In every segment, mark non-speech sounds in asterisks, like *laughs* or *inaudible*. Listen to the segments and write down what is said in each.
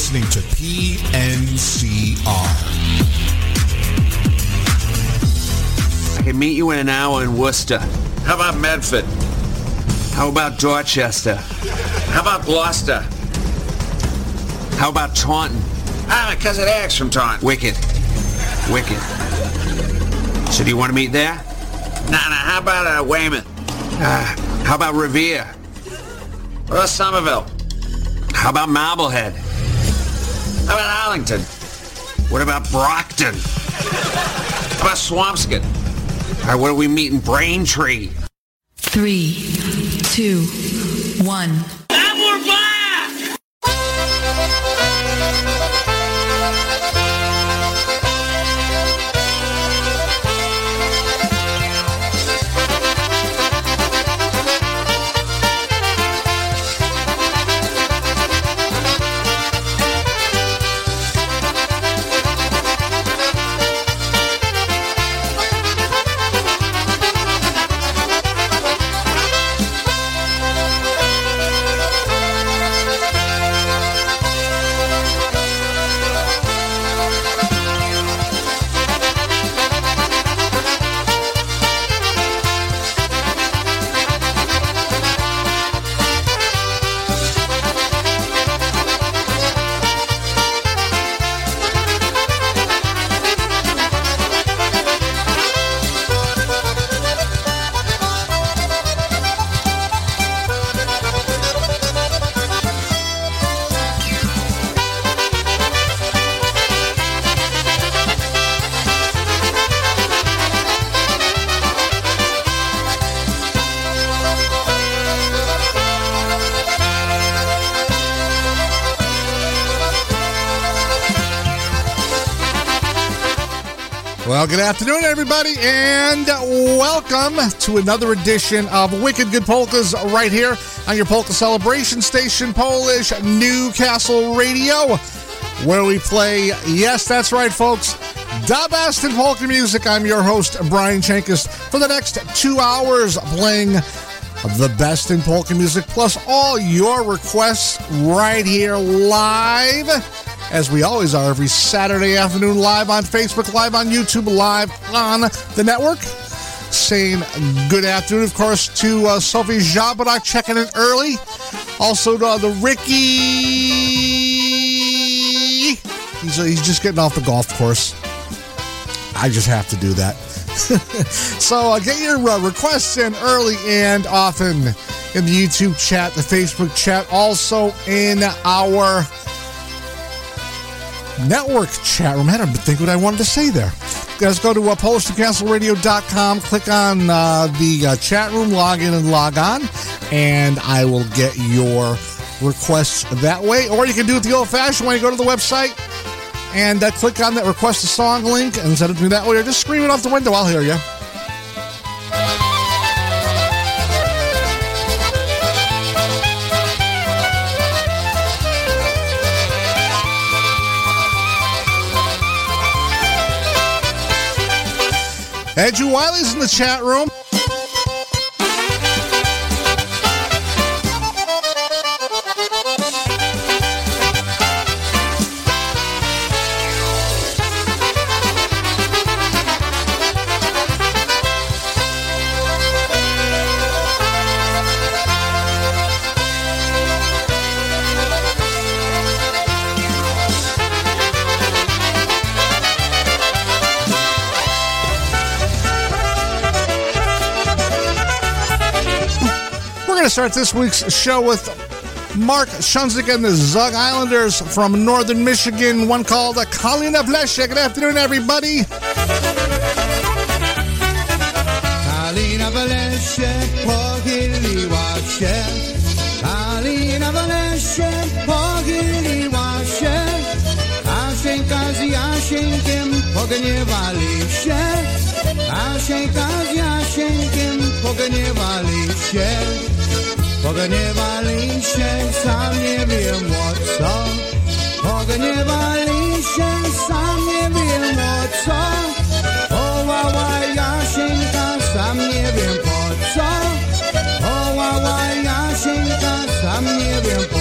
listening to PNCR. I can meet you in an hour in Worcester. How about Medford? How about Dorchester? How about Gloucester? How about Taunton? Ah, my cousin Eric's from Taunton. Wicked. Wicked. So do you want to meet there? Nah, nah, how about uh, Weymouth? Uh, how about Revere? What about Somerville? How about Marblehead? How about Arlington? What about Brockton? How about Swampscott? All right, what are we meeting? Braintree. Three, two, one. And we're back! Everybody, and welcome to another edition of Wicked Good Polkas right here on your Polka Celebration Station, Polish Newcastle Radio, where we play, yes, that's right, folks, the best in polka music. I'm your host, Brian Chenkus, for the next two hours playing the best in polka music, plus all your requests right here live as we always are every Saturday afternoon, live on Facebook, live on YouTube, live on the network. Saying good afternoon, of course, to uh, Sophie Jabarak checking in early. Also to uh, the Ricky. He's, uh, he's just getting off the golf course. I just have to do that. *laughs* so uh, get your uh, requests in early and often in the YouTube chat, the Facebook chat, also in our network chat room. I had to think what I wanted to say there. Guys, go to uh, PolishNewcastleRadio.com, click on uh, the uh, chat room, log in and log on, and I will get your requests that way. Or you can do it the old fashioned way. You go to the website and uh, click on that request a song link and send it to me that way, or just scream it off the window. I'll hear you. Andrew Wiley's in the chat room. Start this week's show with Mark Shunzik and the Zug Islanders from northern Michigan. One called Kalina Vlesha. Good afternoon, everybody. Asieńka z Jasieńkiem pogniewali się. Asieńka z Jasieńkiem pogniewali się. Pogniewali się, sam nie wiem o co. Pogniewali się, sam nie wiem o co. O łała Jasieńka, sam nie wiem po co. O łała Jasieńka, sam nie wiem po co.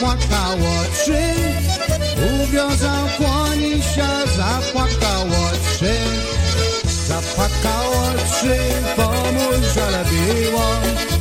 zapłakało trzy. Uwiązał kłonisia, zapłakało trzy. Zapłakało trzy, pomóż zalebiło. Zapłakało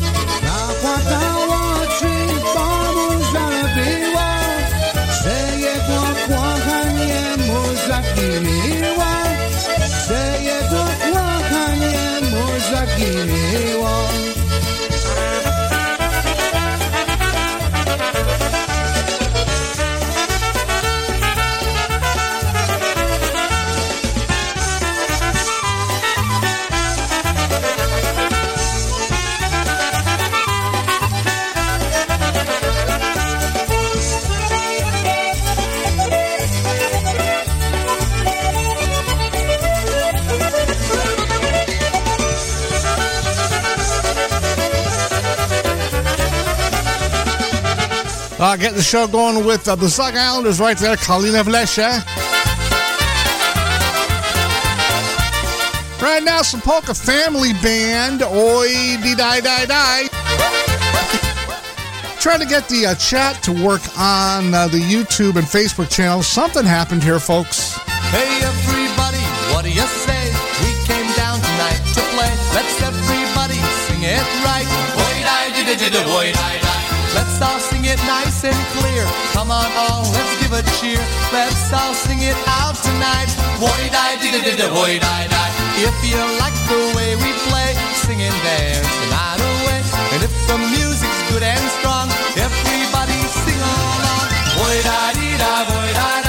Uh, getting the show going with uh, the Zug Islanders right there, Kalina Vlesha. Right now, some Polka Family Band, Oi Di Die Die Die. Trying to get the uh, chat to work on uh, the YouTube and Facebook channel. Something happened here, folks. Hey everybody, what do you say? We came down tonight to play. Let's everybody sing it right. Oi die di di di oi die die. Let's all sing it nice and clear. Come on all, let's give a cheer. Let's all sing it out tonight. Die di di di di oi die die. If you like the way we play, sing and dance the night away. And if the music's good and strong, everybody sing along. Oi die di da, oi die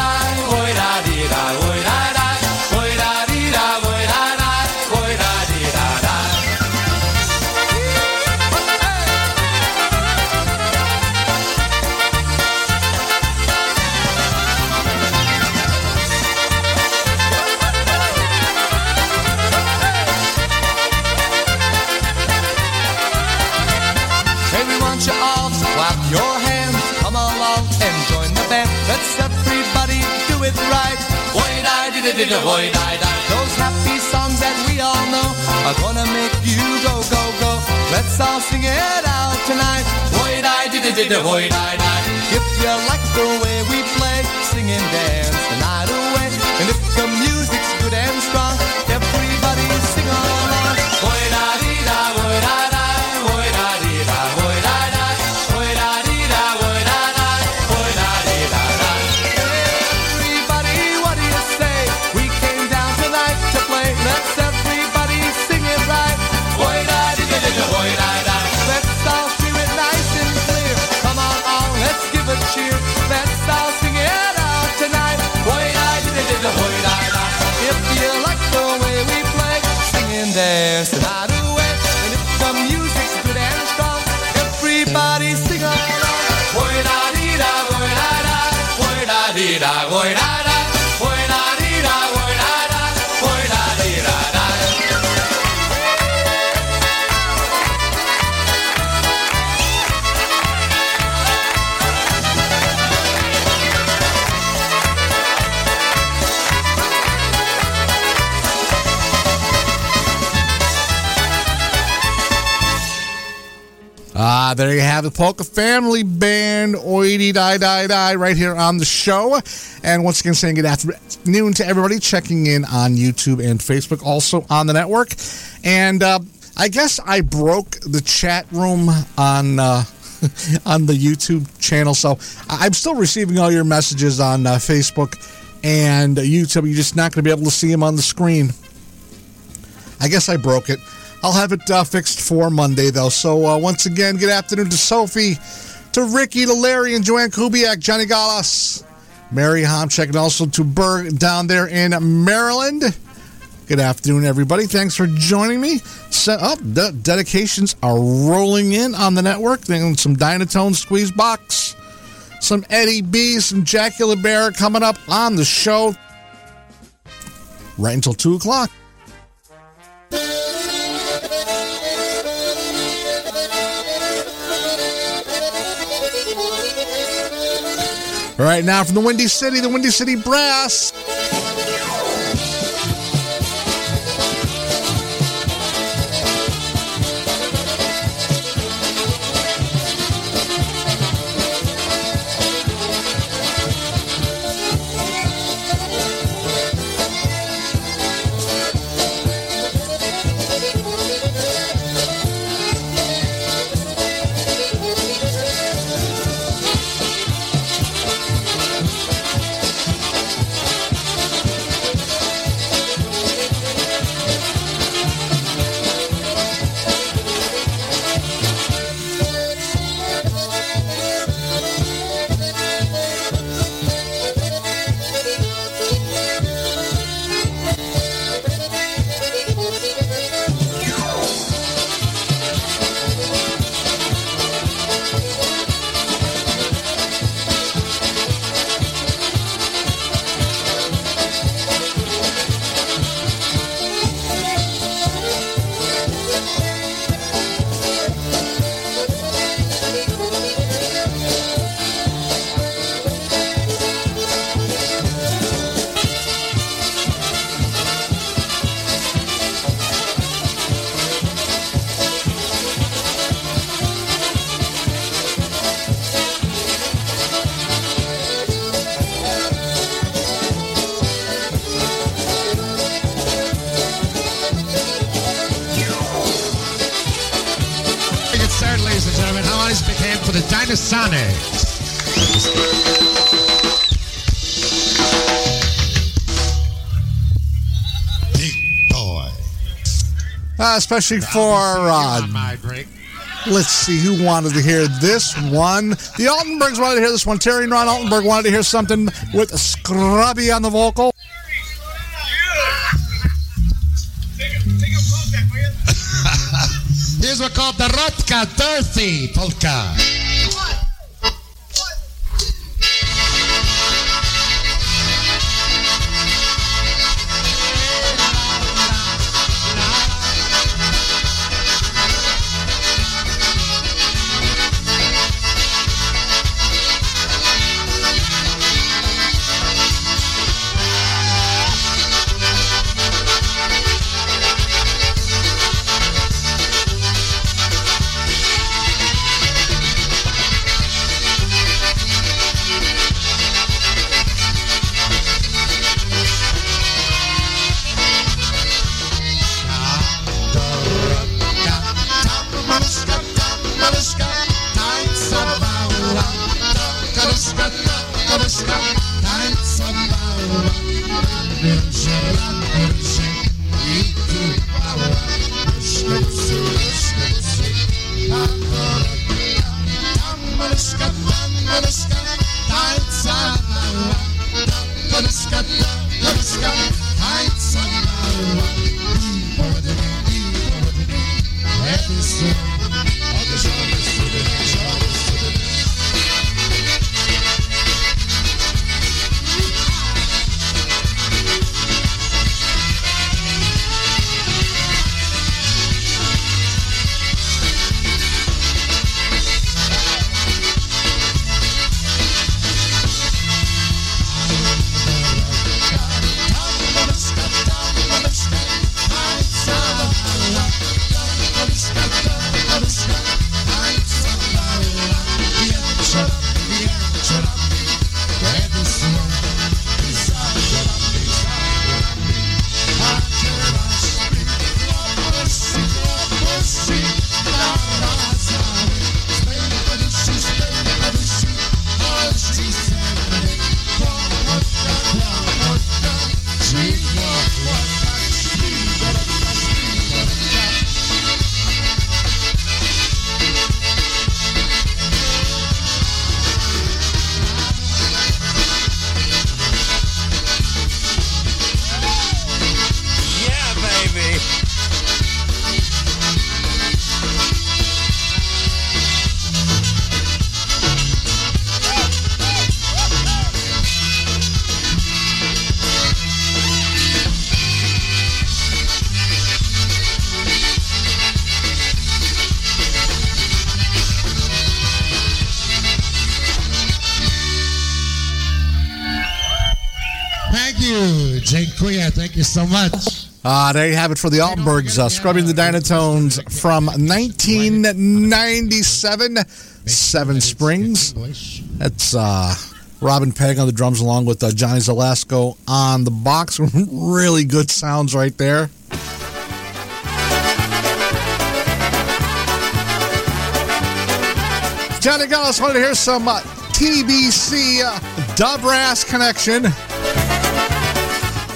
die di di di di oi die die. Those happy songs that we all know are gonna make you go go go. Let's all sing it out tonight. Oi die di di di di die die. If you like the way we play, sing and dance the night away. And if the music's good and strong, sing and dance the the Polka Family Band, Oidi Die Die Die, right here on the show. And once again, saying good afternoon to everybody checking in on YouTube and Facebook, also on the network. And uh, I guess I broke the chat room on. Uh, *laughs* on the YouTube channel. So I'm still receiving all your messages on uh, Facebook and YouTube. You're just not going to be able to see them on the screen. I guess I broke it. I'll have it uh, fixed for Monday, though. So, uh, once again, good afternoon to Sophie, to Ricky, to Larry, and Joanne Kubiak, Johnny Gallas, Mary Homcheck, and also to Berg down there in Maryland. Good afternoon, everybody. Thanks for joining me. Set up. De- dedications are rolling in on the network. Then some Dynatone Squeeze Box, some Eddie B, some Jackie LeBear coming up on the show right until 2 o'clock. Right, now from the Windy City, the Windy City Brass. Especially for uh, on my break. Let's see who wanted to hear this one. The Altenbergs wanted to hear this one. Terry and Ron Altenberg wanted to hear something with Scrubby on the vocal. Here's one called the Rotka Dirty Polka. So much. Uh, there you have it for the Altenbergs, uh, Scrubbing the Dynatones from 1997, Seven Springs. That's uh, Robin Pegg on the drums, along with uh, Johnny Zalasco on the box. *laughs* really good sounds right there. Johnny Gallus wanted to hear some uh, TBC uh, The Brass Connection.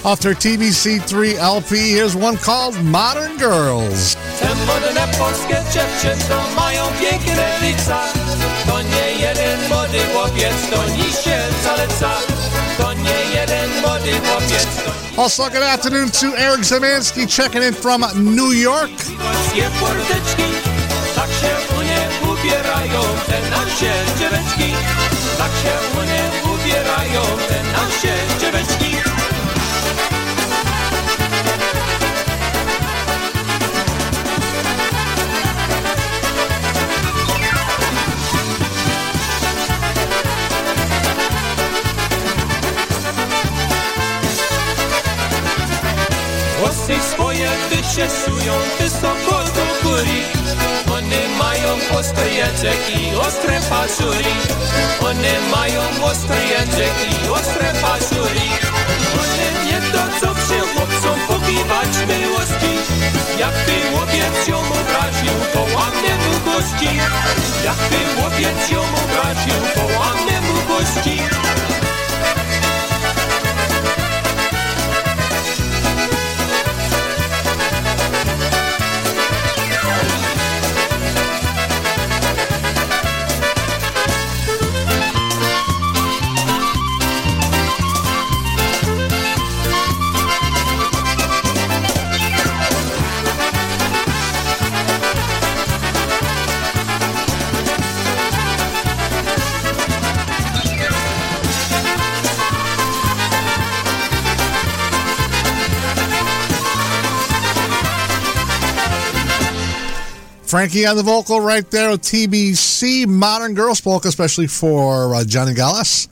Off their TBC3 LP, here's one called Modern Girls. Also, good afternoon to Eric Zemansky checking in from New York. Tak się ubierają te nasze dzieweczki czesują wysoko do góry. One mają ostre języki, ostre pasury One mają ostre języki, ostre pasury One nie to co przy chłopcom pokiwać miłości. Jak ty łowiec ją obraził, to łamie mu gości Jak ty łowiec ją obraził, to łamie mu gości Frankie on the vocal right there with TBC Modern Girls Polka, especially for uh, Johnny Gallas.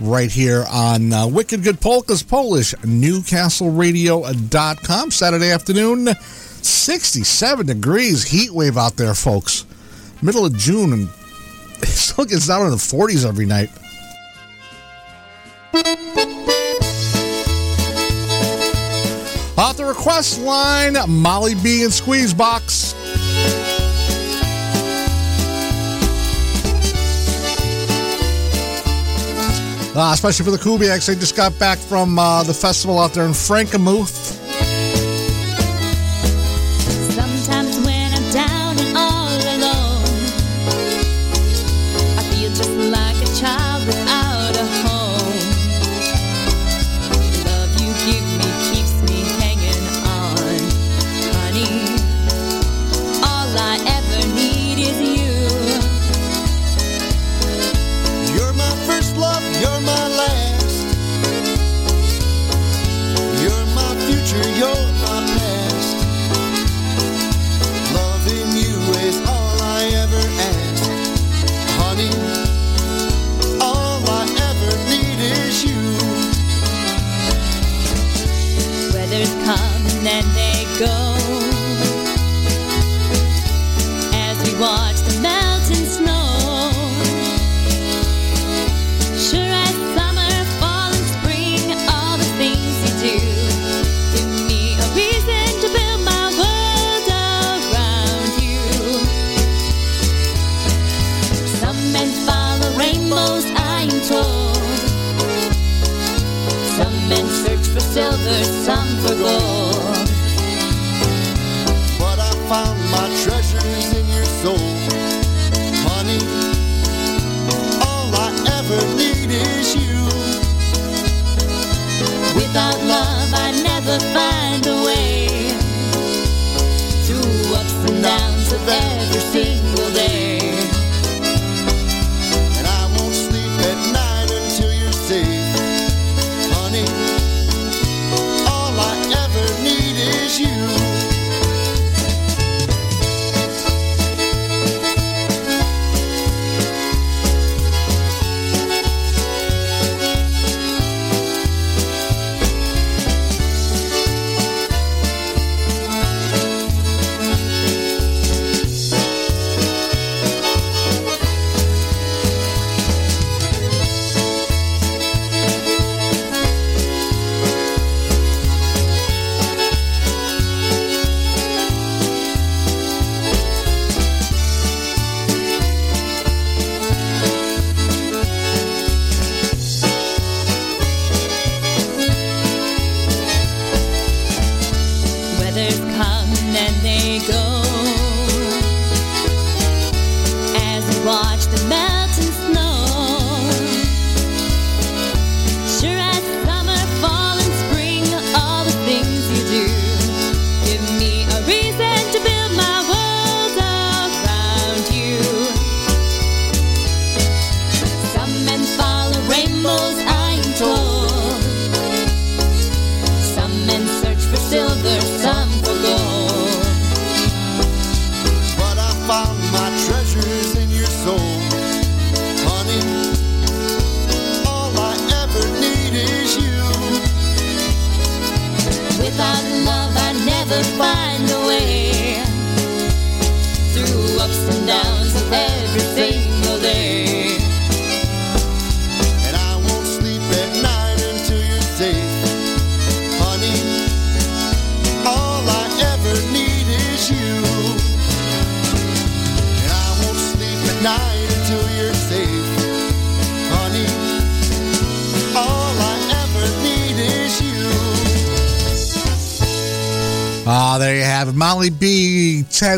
Right here on uh, Wicked Good Polkas Polish, NewcastleRadio.com. Saturday afternoon, 67 degrees heat wave out there, folks. Middle of June, and *laughs* it still gets down in the 40s every night. Off the request line, Molly B and Squeeze Box. Uh, especially for the Kubiaks, they just got back from uh, the festival out there in Frankenmuth.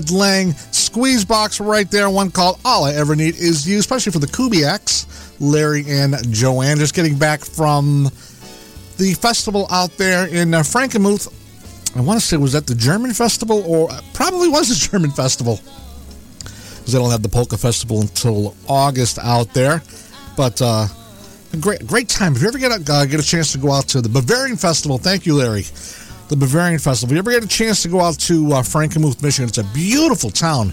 B, Ted Lang, squeeze box right there. One called All I Ever Need Is You, especially for the Kubiaks, Larry and Joanne. Just getting back from the festival out there in uh, Frankenmuth. I want to say, was that the German festival or probably was the *laughs* German festival? Because they don't have the Polka Festival until August out there. But uh, great, great time. If you ever get a, uh, get a chance to go out to the Bavarian Festival, thank you, Larry the Bavarian Festival. If you ever get a chance to go out to uh, Frankenmuth, Michigan, it's a beautiful town,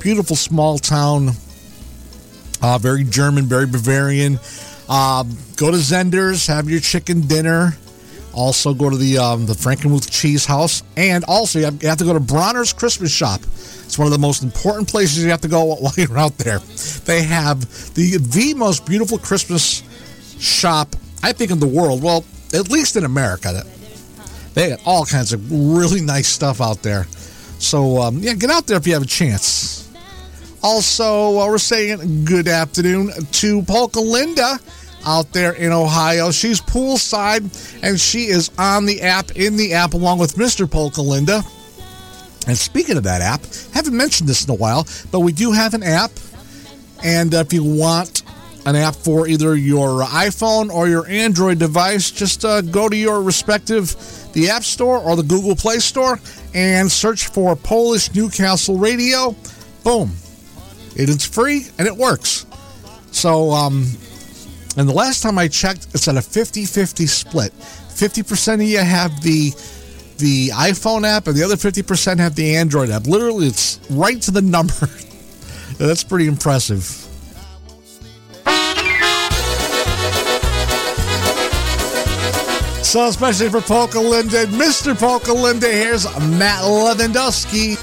beautiful small town, uh, very German, very Bavarian. Uh, go to Zehnder's, have your chicken dinner. Also, go to the um, the Frankenmuth Cheese House, and also you have, you have to go to Bronner's Christmas Shop. It's one of the most important places you have to go *laughs* while you're out there. They have the the most beautiful Christmas shop I think in the world. Well, at least in America. They got all kinds of really nice stuff out there. So, um, yeah, get out there if you have a chance. Also, uh, we're saying good afternoon to Polka Linda out there in Ohio. She's poolside and she is on the app, in the app, along with Mr. Polka Linda. And speaking of that app, haven't mentioned this in a while, but we do have an app. And if you want an app for either your iPhone or your Android device, just uh, go to your respective the App Store or the Google Play Store and search for Polish Newcastle Radio. Boom. It is free and it works. So, um, and the last time I checked, it's at a 50 50 split. 50% of you have the the iPhone app and the other 50% have the Android app. Literally, it's right to the *laughs* number. That's pretty impressive. So, especially for Polka Linda, Mr. Polka Linda, here's Matt Lewandowski.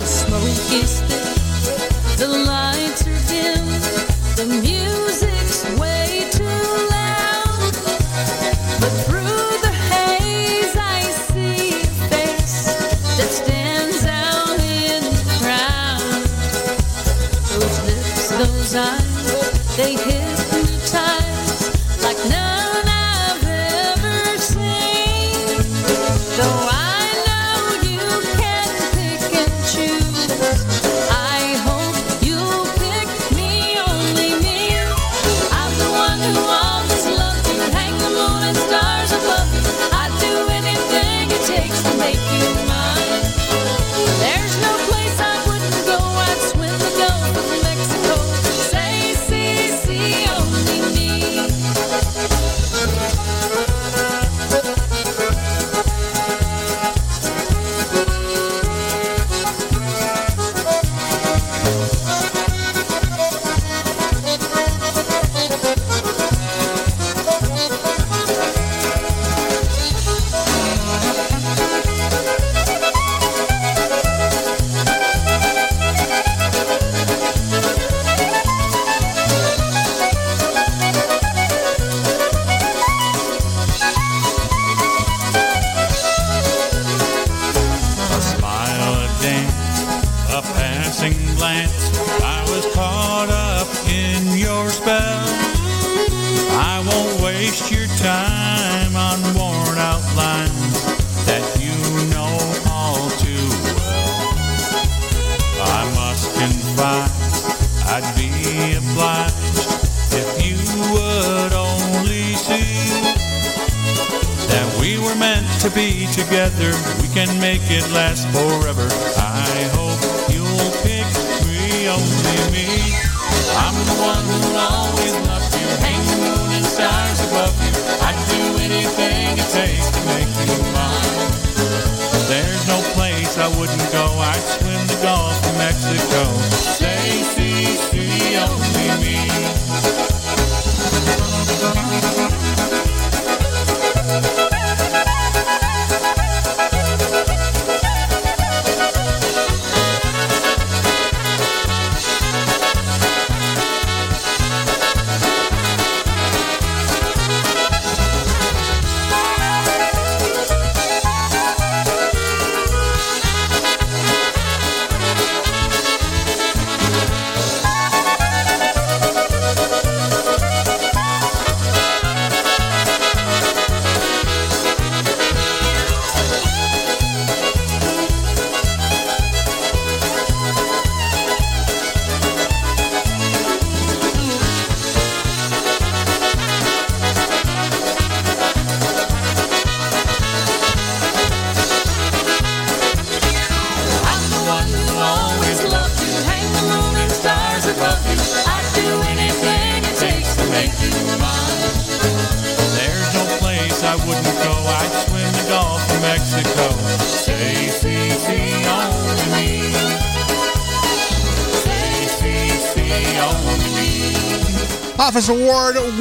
Were meant to be together. We can make it last forever. I hope you'll pick me, only me. I'm the one who'll always love you. Hang the moon and stars above you. I'd do anything it takes to make you mine. There's no place I wouldn't go. I'd swim the Gulf of Mexico.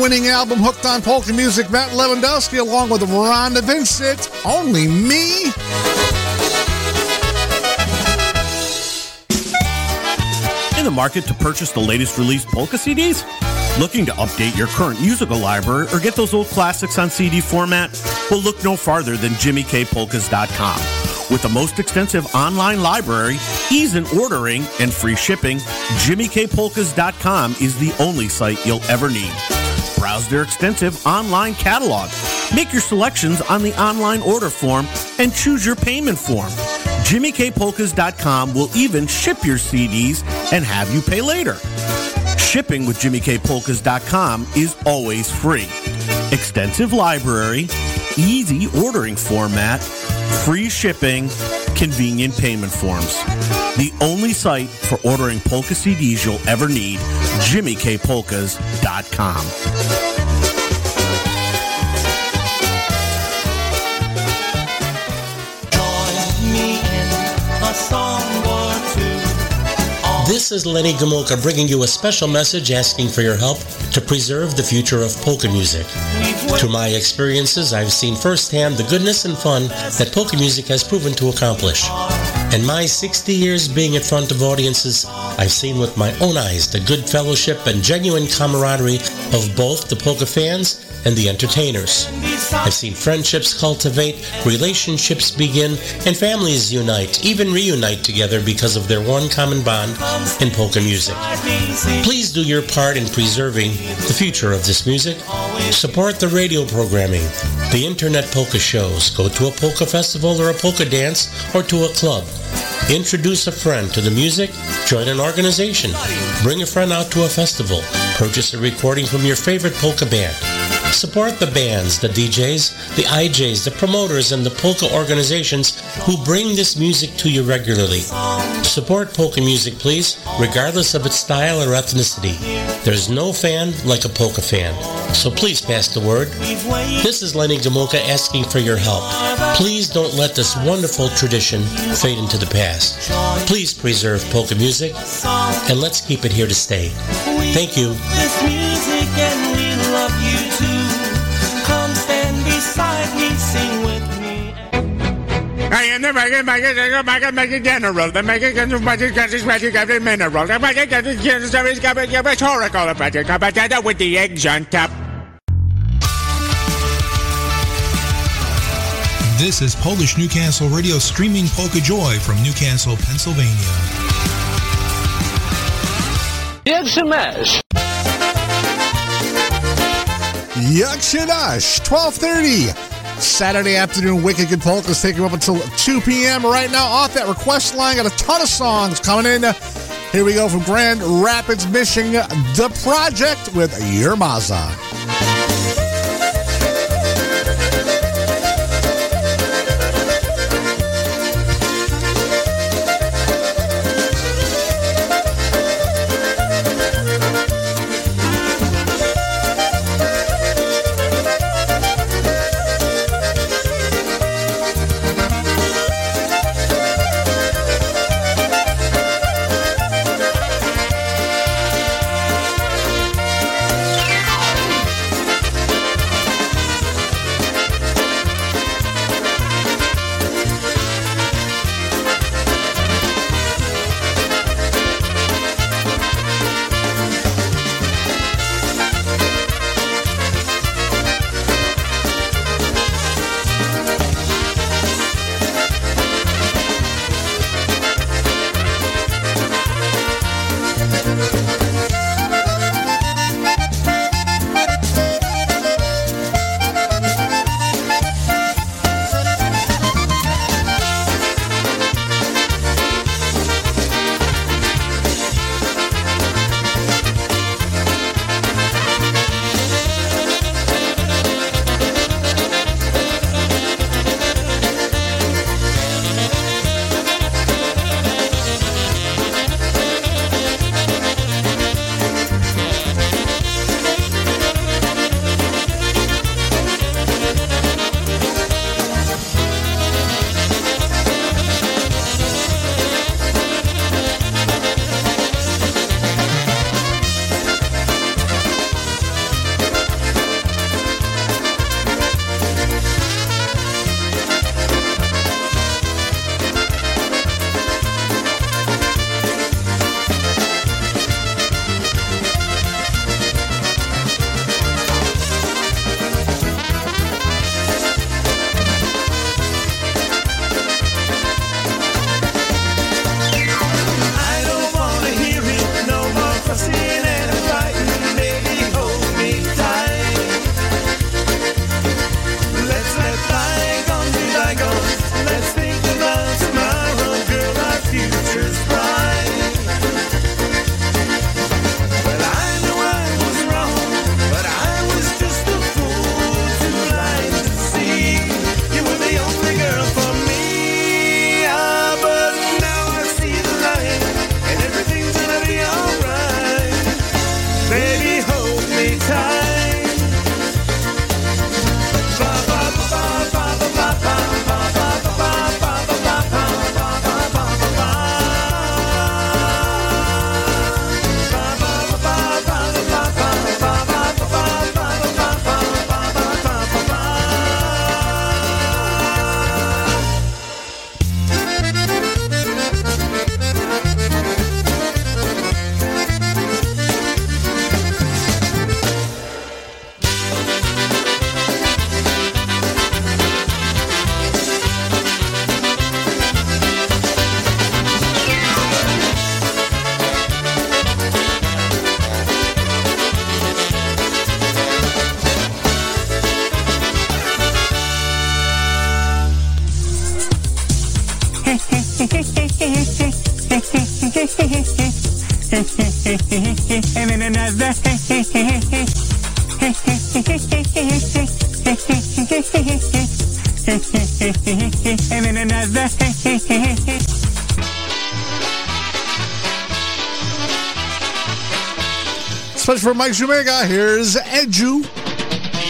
Winning album Hooked on Polka Music, Matt Lewandowski, along with Rhonda Vincent. Only me. In the market to purchase the latest release polka CDs? Looking to update your current musical library or get those old classics on CD format? Well, look no farther than JimmyKPolkas.com. With the most extensive online library, ease in ordering, and free shipping, JimmyKPolkas.com is the only site you'll ever need. Browse their extensive online catalog. Make your selections on the online order form and choose your payment form. JimmyKPolkas.com will even ship your CDs and have you pay later. Shipping with JimmyKPolkas.com is always free. Extensive library, easy ordering format, free shipping, convenient payment forms. The only site for ordering polka CDs you'll ever need, JimmyKPolkas.com. This is Lenny Gomulka bringing you a special message asking for your help to preserve the future of polka music. Through my experiences, I've seen firsthand the goodness and fun that polka music has proven to accomplish. And my 60 years being in front of audiences, I've seen with my own eyes the good fellowship and genuine camaraderie of both the polka fans and the entertainers. I've seen friendships cultivate, relationships begin, and families unite, even reunite together because of their one common bond in polka music. Please do your part in preserving the future of this music. Support the radio programming, the internet polka shows, go to a polka festival or a polka dance, or to a club. Introduce a friend to the music, join an organization, bring a friend out to a festival, purchase a recording from your favorite polka band. Support the bands, the DJs, the IJs, the promoters, and the polka organizations who bring this music to you regularly. Support polka music, please, regardless of its style or ethnicity. There's no fan like a polka fan. So please pass the word. This is Lenny Gomulka asking for your help. Please don't let this wonderful tradition fade into the past. Please preserve polka music, and let's keep it here to stay. Thank you General, the Mineral, the with the eggs on top. This is Polish Newcastle Radio streaming Polka Joy from Newcastle, Pennsylvania. Pierwszy mecz. Jak się dash, 1230. Saturday afternoon, Wicked Good Polkas taking you up until 2 p.m. Right now, off that request line, got a ton of songs coming in. Here we go from Grand Rapids, Michigan, The Project with Your Thank another. And then another. Especially for Mike Shumega, here's Edu.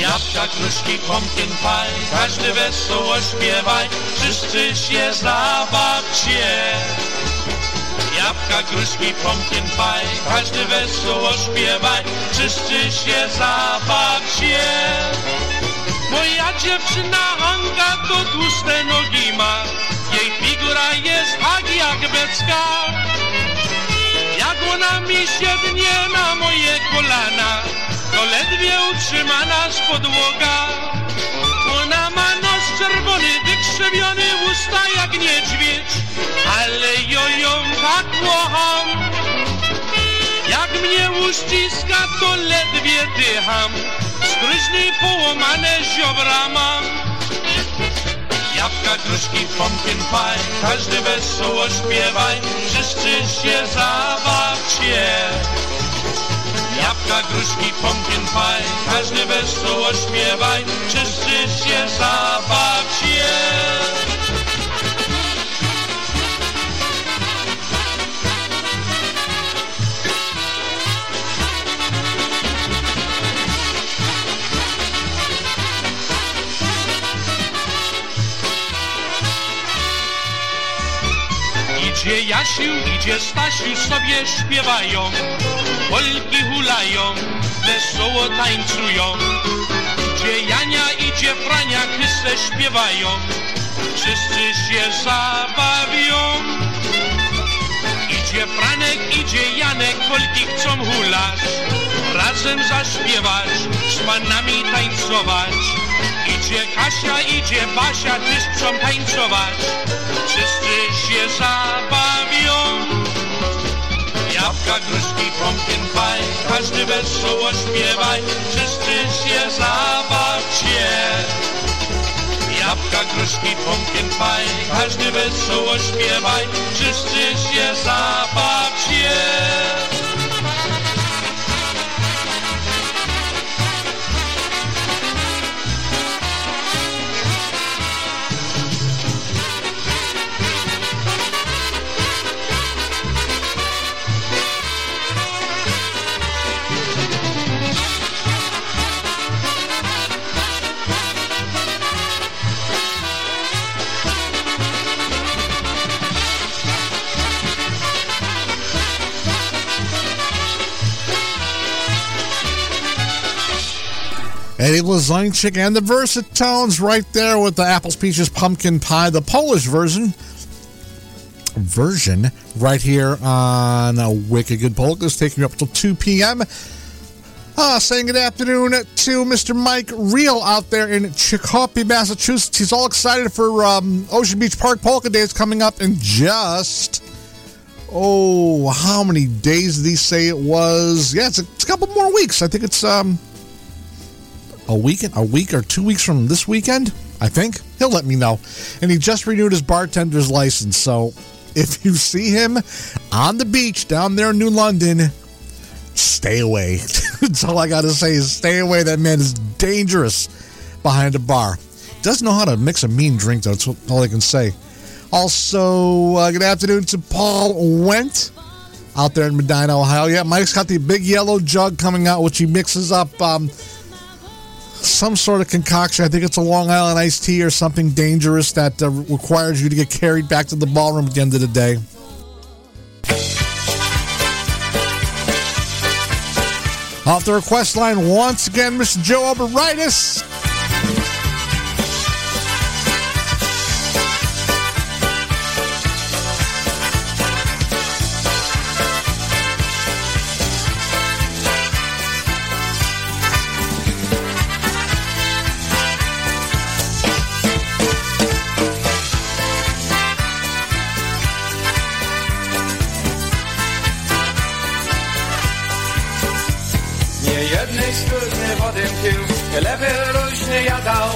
Jabłka, pumpkin pie, każdy wesoło śpiewaj, wszyscy się zabawcie. Jabłka, gruszki, pumpkin pie, każdy wesoło śpiewaj, wszyscy się zabawcie. Moja dziewczyna Anka to tłuste nogi ma, jej figura jest tak jak becka. Jak ona mi siednie na moje kolana, to ledwie utrzyma nas podłoga. Ona ma nos czerwony, wykrzywiony, usta jak niedźwiedź, ale jo kocham. Jak mnie uściska, to ledwie dycham, skryźny połamane ziobra mam. Jabłka, gruszki, pumpkin pie, każdy wesoło śpiewaj, wszyscy się zabawcie. Jabłka, gruszki, pumpkin pie, każdy wesoło śpiewaj, wszyscy się zabawcie. Idzie Jasiu, idzie Stasiu, sobie śpiewają, Polki hulają, wesoło tańcują. Idzie Jania, idzie Frania, kysę śpiewają, wszyscy się zabawią. Idzie Franek, idzie Janek, Polki chcą hulać, razem zaśpiewać, z panami tańcować. Idzie Kasia, idzie Basia, też chcą tańcować, wszyscy się zabawią. Jabłka, gruszki, pumpkin pie, każdy wesoło śpiewaj, wszyscy się zabawcie. Jabłka, gruszki, pumpkin pie, każdy wesoło śpiewaj, wszyscy się zabawcie. Blazonczyk and the Versatones right there with the apples, peaches, pumpkin pie, the Polish version. Version right here on a Wicked Good Polkas, taking you up till 2 p.m. Uh, saying good afternoon to Mr. Mike Reel out there in Chicopee, Massachusetts. He's all excited for um, Ocean Beach Park Polka Days coming up in just, oh, how many days did he say it was? Yeah, it's a, it's a couple more weeks. I think it's um, a week, a week or two weeks from this weekend, I think. He'll let me know. And he just renewed his bartender's license. So if you see him on the beach down there in New London, stay away. *laughs* That's all I got to say is stay away. That man is dangerous behind a bar. Doesn't know how to mix a mean drink, though. That's all I can say. Also, uh, good afternoon to Paul Went out there in Medina, Ohio. Yeah, Mike's got the big yellow jug coming out, which he mixes up um, some sort of concoction. I think it's a Long Island iced tea or something dangerous that uh, requires you to get carried back to the ballroom at the end of the day. Off the request line once again, Mr. Joe Alberitis. Tyle wyróżnie jadał,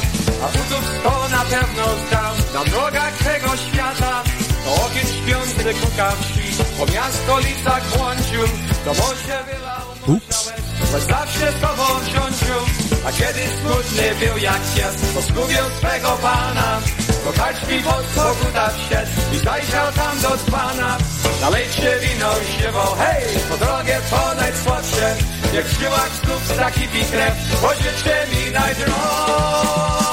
a butów sto na pewno zdał. Na drogach tego świata, to ogień śpiący kuka wsi, po miastolicach błądził, do morza wylał Oops. bo zawsze z tobą wsiądził, a kiedy smutny był jak pies, to zgubił swego pana. Do kaczki pod koguta wsiadł i zajrzał tam do dzbana. Nalejcie wino i śpiewał, hej, po drogę po najsłodsze, jak w żyłach znów zakipi krew, pożyczcie mi najdroższe.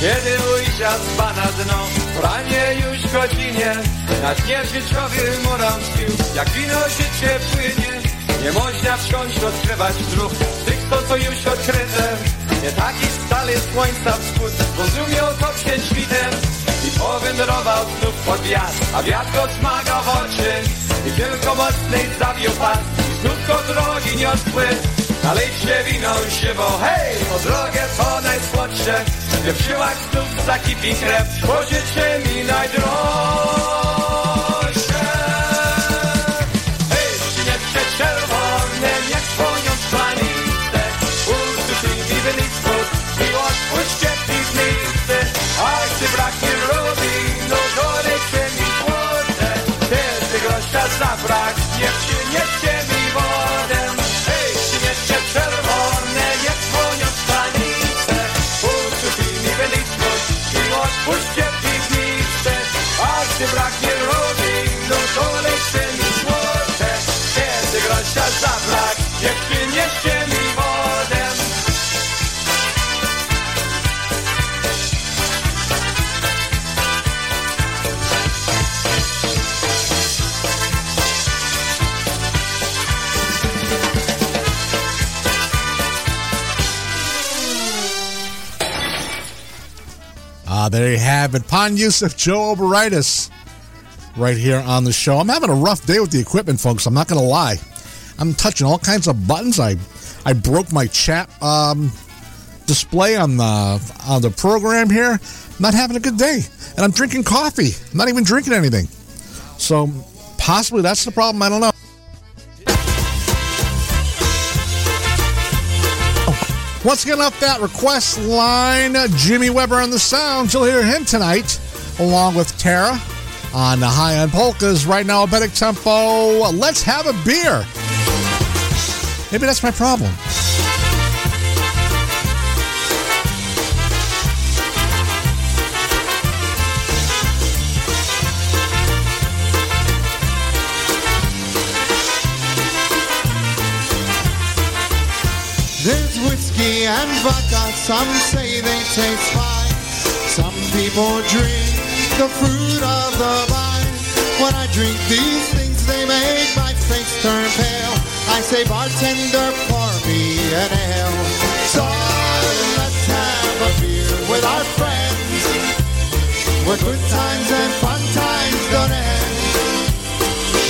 Kiedy ujrzał z pana dno, pranie już godzinie, na dnie życiowym orądził, jak wino życie płynie. Nie można wsiąść, odkrywać dróg, tych to co już odkryte. Nie taki stale słońca wschód, rozumiał to przed świtem. I powędrował znów pod wiatr, a wiatr go zmagał w oczy. I tylko mocniej zawił pas, i znów go drogi niosły. Nalejcie wino się, bo hej, po drogę to najsłodsze, w żyłach znów zakipi krew, pożyczcie mi najdroższe. Если брак there you have it. Pon Yusuf, Joe Oberitis, right here on the show. I'm having a rough day with the equipment, folks. I'm not going to lie. I'm touching all kinds of buttons. I I broke my chat um, display on the on the program here. Not having a good day, and I'm drinking coffee. I'm not even drinking anything. So possibly that's the problem. I don't know. Once again, up that request line, Jimmy Weber on the sound. You'll hear him tonight, along with Tara on the High End Polkas. Right now, a better tempo. Let's have a beer. Maybe that's my problem. And vodka, some say they taste fine. Some people drink the fruit of the vine. When I drink these things, they make my face turn pale. I say, bartender, pour me an ale. So let's have a beer with our friends. Where good times and fun times don't end.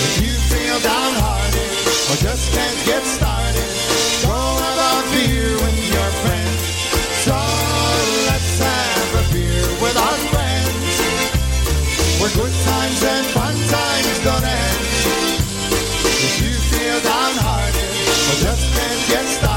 If you feel downhearted or just can't get started, Good times and fun times don't end. If you feel downhearted or just can't get started,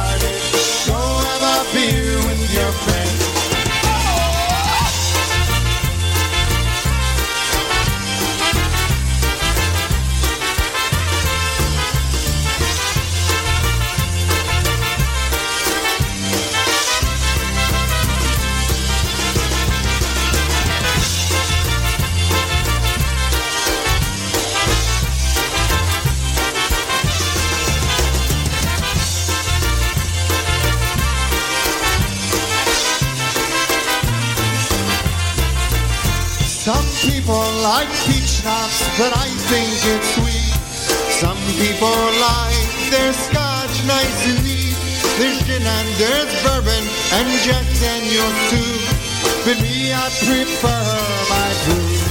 like peach schnapps, but I think it's sweet. Some people like their scotch nice and neat. There's gin and there's bourbon and Jack Daniels too. But me, I prefer my brew.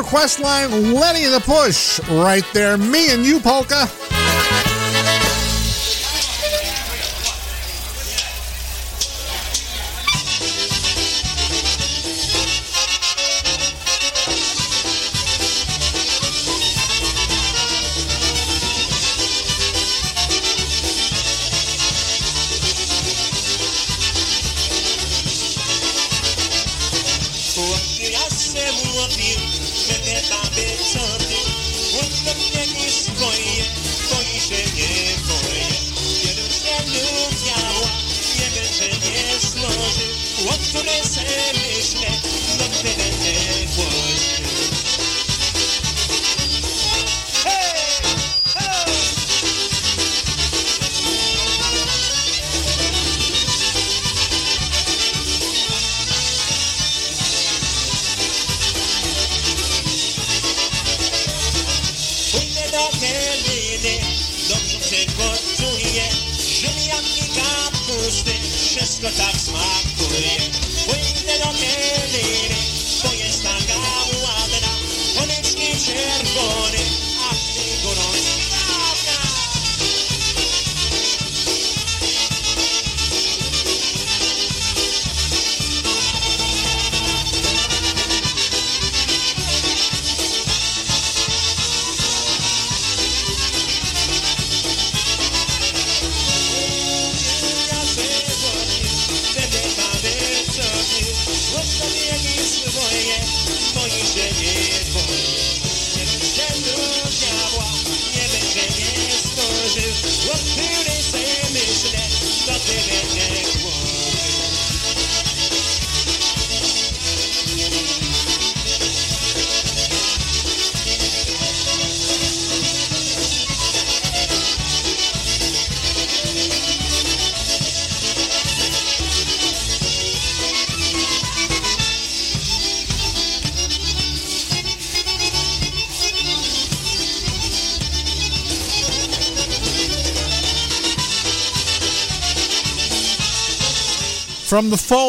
request line, Lenny the Push, right there. Me and you, Polka.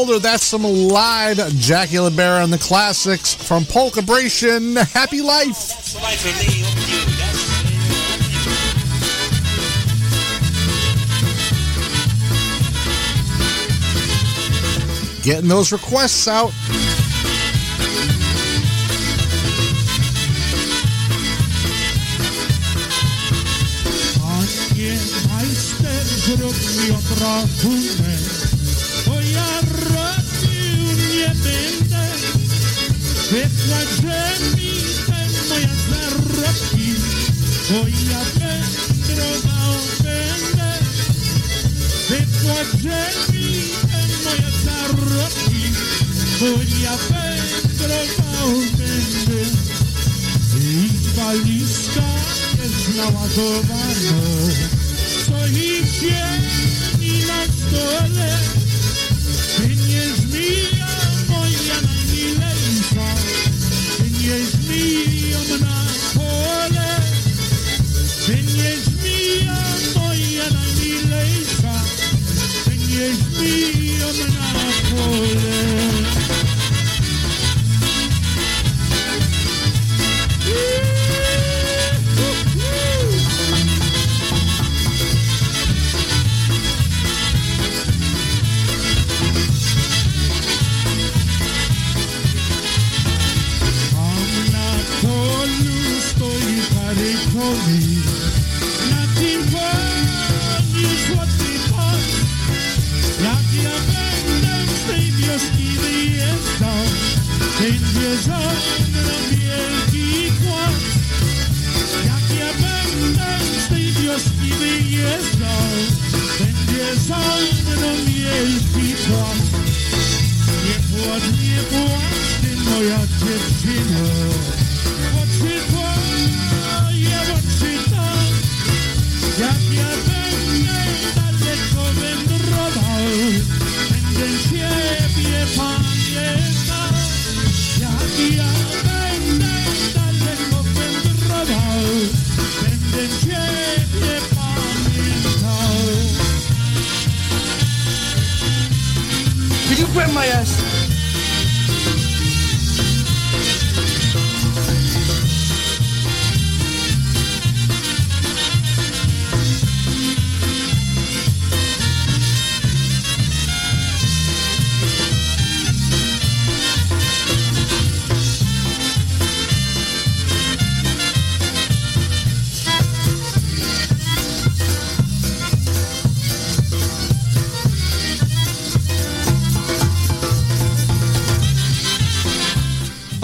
That's some live Jackie LeBera and the classics from Polkabration. Happy life. getting those requests out. Także mi te moja zarobki. Oj, ja wędrowa będę. Wypłaczę mi te moja zarobki. Oj, ja będę wędrowa będę. I spaliska jest naładowana.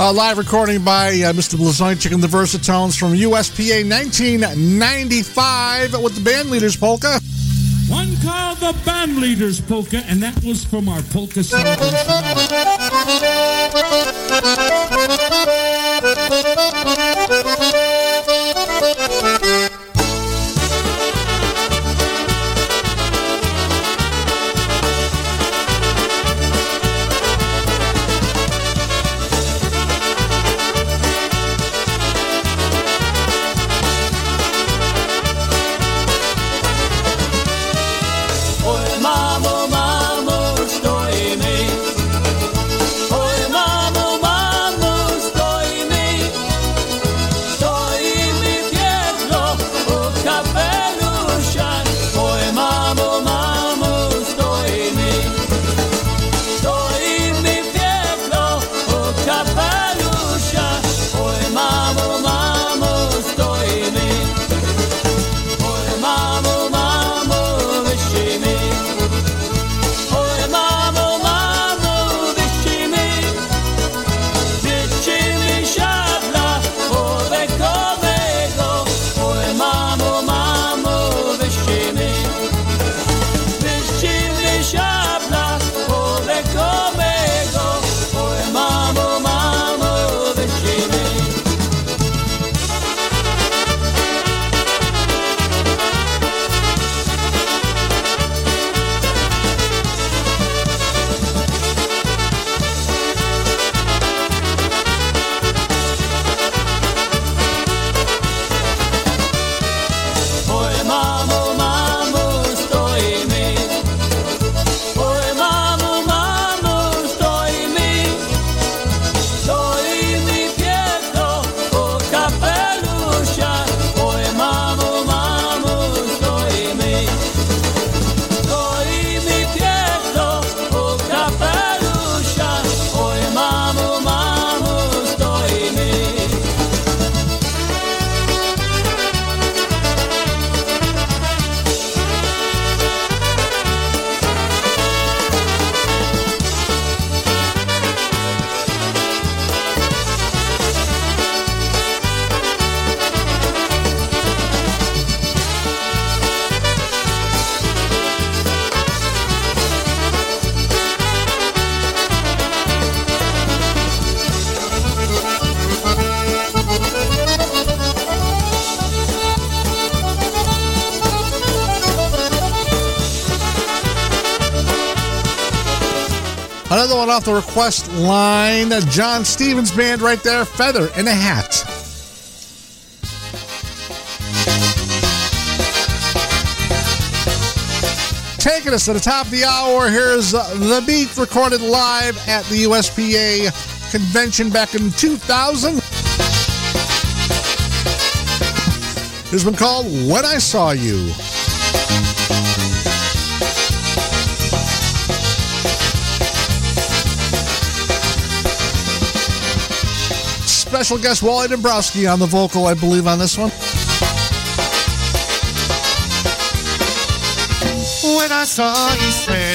Uh, live recording by uh, Mr. Blazonczyk and the Versatones from USPA 1995 with the Band Leaders Polka. One called the Band Leaders Polka, and that was from our polka celebration. *laughs* off the request line. John Stevens Band right there, Feather in a Hat. Taking us to the top of the hour, here's uh, The Beat recorded live at the USPA convention back in 2000. It's been called When I Saw You. special guest Wally Dombrowski on the vocal, I believe, on this one. When I saw you say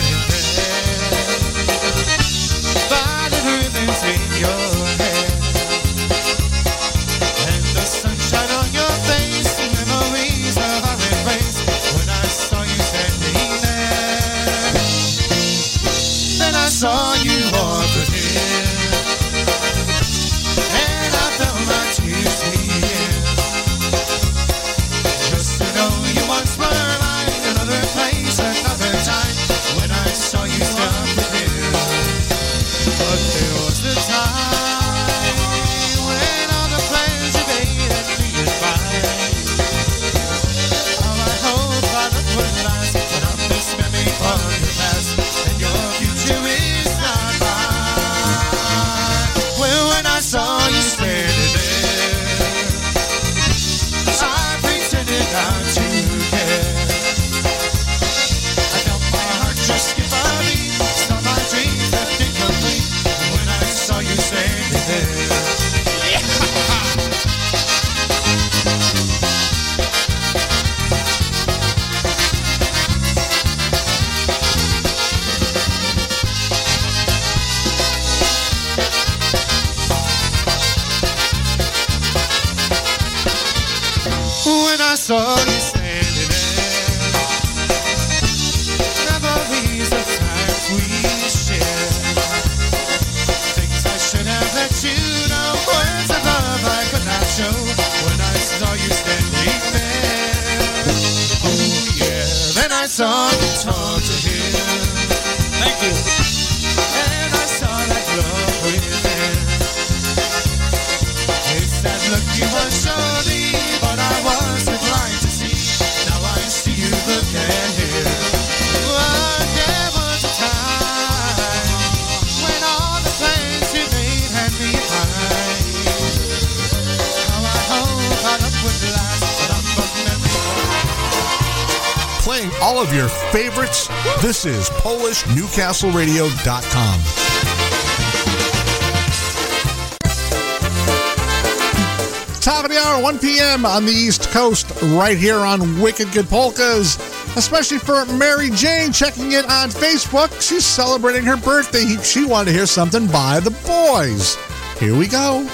of your favorites. This is PolishNewcastleRadio.com. Top of the hour, 1 p.m. on the East Coast, right here on Wicked Good Polkas especially for Mary Jane checking in on Facebook. She's celebrating her birthday. She wanted to hear something by the boys. Here we go.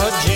Good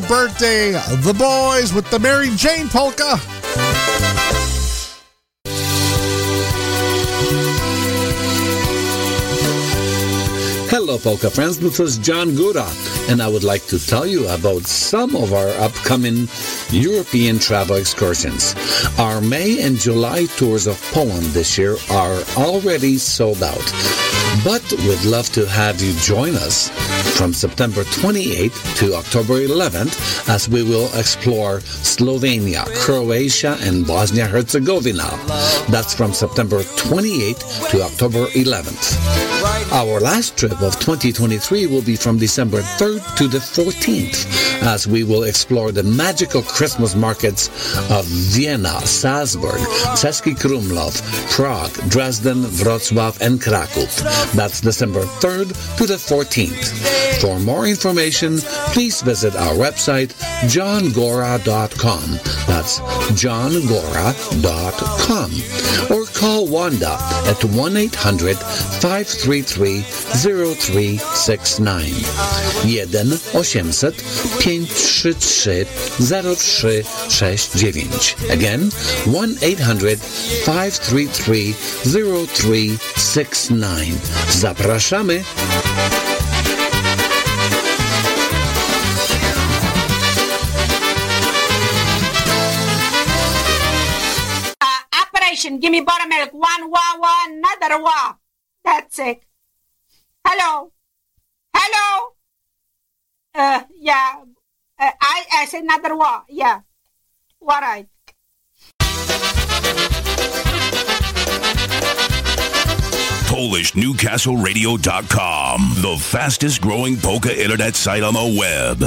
birthday. The boys with the Mary Jane polka. Hello, Polka friends. This is John Gora, and I would like to tell you about some of our upcoming European travel excursions. Our May and July tours of Poland this year are already sold out, but we'd love to have you join us from September 28th to October 11th as we will explore Slovenia, Croatia, and Bosnia Herzegovina. That's from September 28th to October 11th. Our last trip of 2023 will be from December 3rd to the 14th as we will explore the magical Christmas markets of Vienna, Salzburg, Český Krumlov, Prague, Dresden, Wrocław, and Krakow. That's December 3rd to the 14th. For more information, please visit our website, johngora.com. That's johngora.com. Or call Wanda at 1 800 533 0369. 1 800 533 0369. Again, 1 800 533 0369. Zapraszamy! Uh, Operation, give me buttermilk. One wah wah, another wah. That's it. Hello. Hello. Uh, yeah. Uh, I, I said another wah. Yeah. what right. PolishNewcastleRadio.com, the fastest growing polka internet site on the web.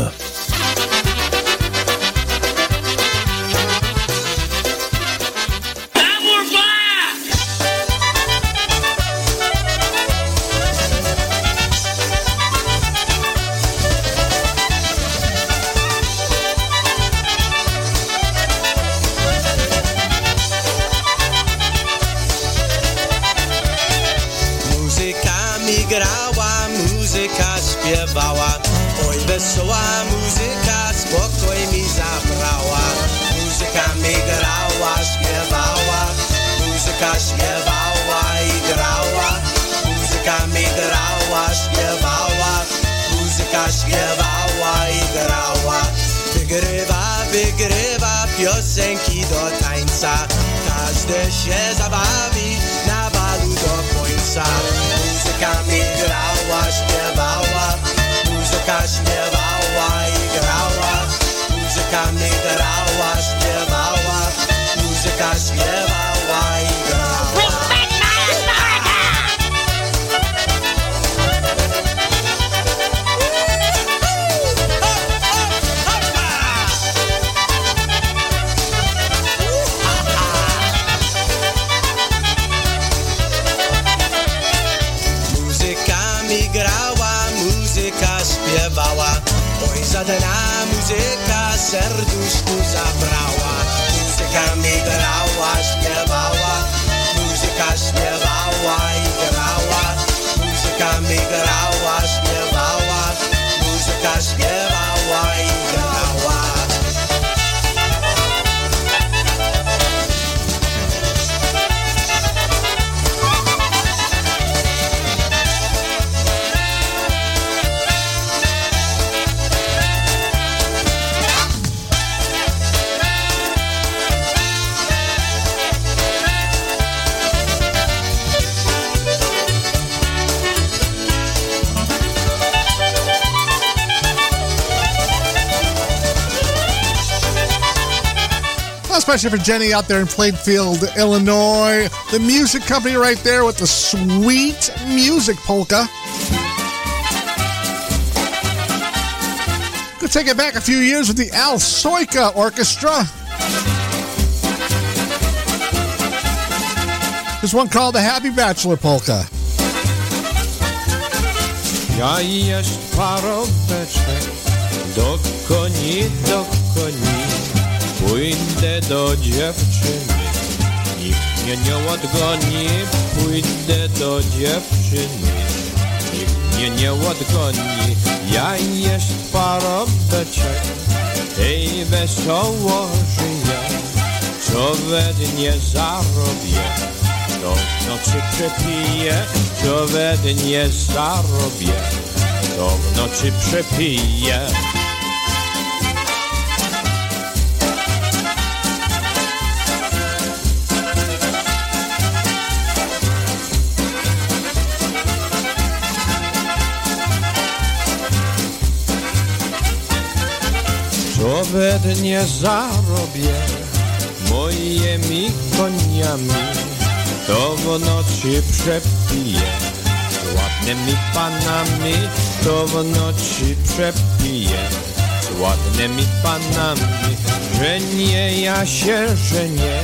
Wesoła muzyka, spokój mi zabrała. Muzyka mi grała, śpiewała. Muzyka śpiewała i grała. Muzyka mi grała, śpiewała. Muzyka śpiewała i grała. Wygrywa, wygrywa piosenki do tańca. Każdy się zabawi na balu do końca. Muzyka mi grała, śpiewała Muzyka śpiewała i grała Muzyka mi grała, serduszku zabrała Muzyka mi grała, śpiewała Muzyka śpiewała i grała Muzyka mi grała, śpiewała Muzyka śpiewała Especially for Jenny out there in Plainfield, Illinois. The music company right there with the sweet music polka. Could take it back a few years with the Al Soika Orchestra. There's one called the Happy Bachelor Polka. Ja do koni, do koni, pójdę do dziewczyny. Nikt mnie nie odgoni, pójdę do dziewczyny. Nikt mnie nie odgoni, Ja jest parobeczek i wesoło żyję, co we dnie zarobię, to w nocy przepiję, co we dnie zarobię, to w nocy przepiję. Co we dnie zarobię moimi koniami, to w nocy przepiję. Ładnymi panami, to w nocy przepiję. Ładnymi panami, że nie ja się żenię.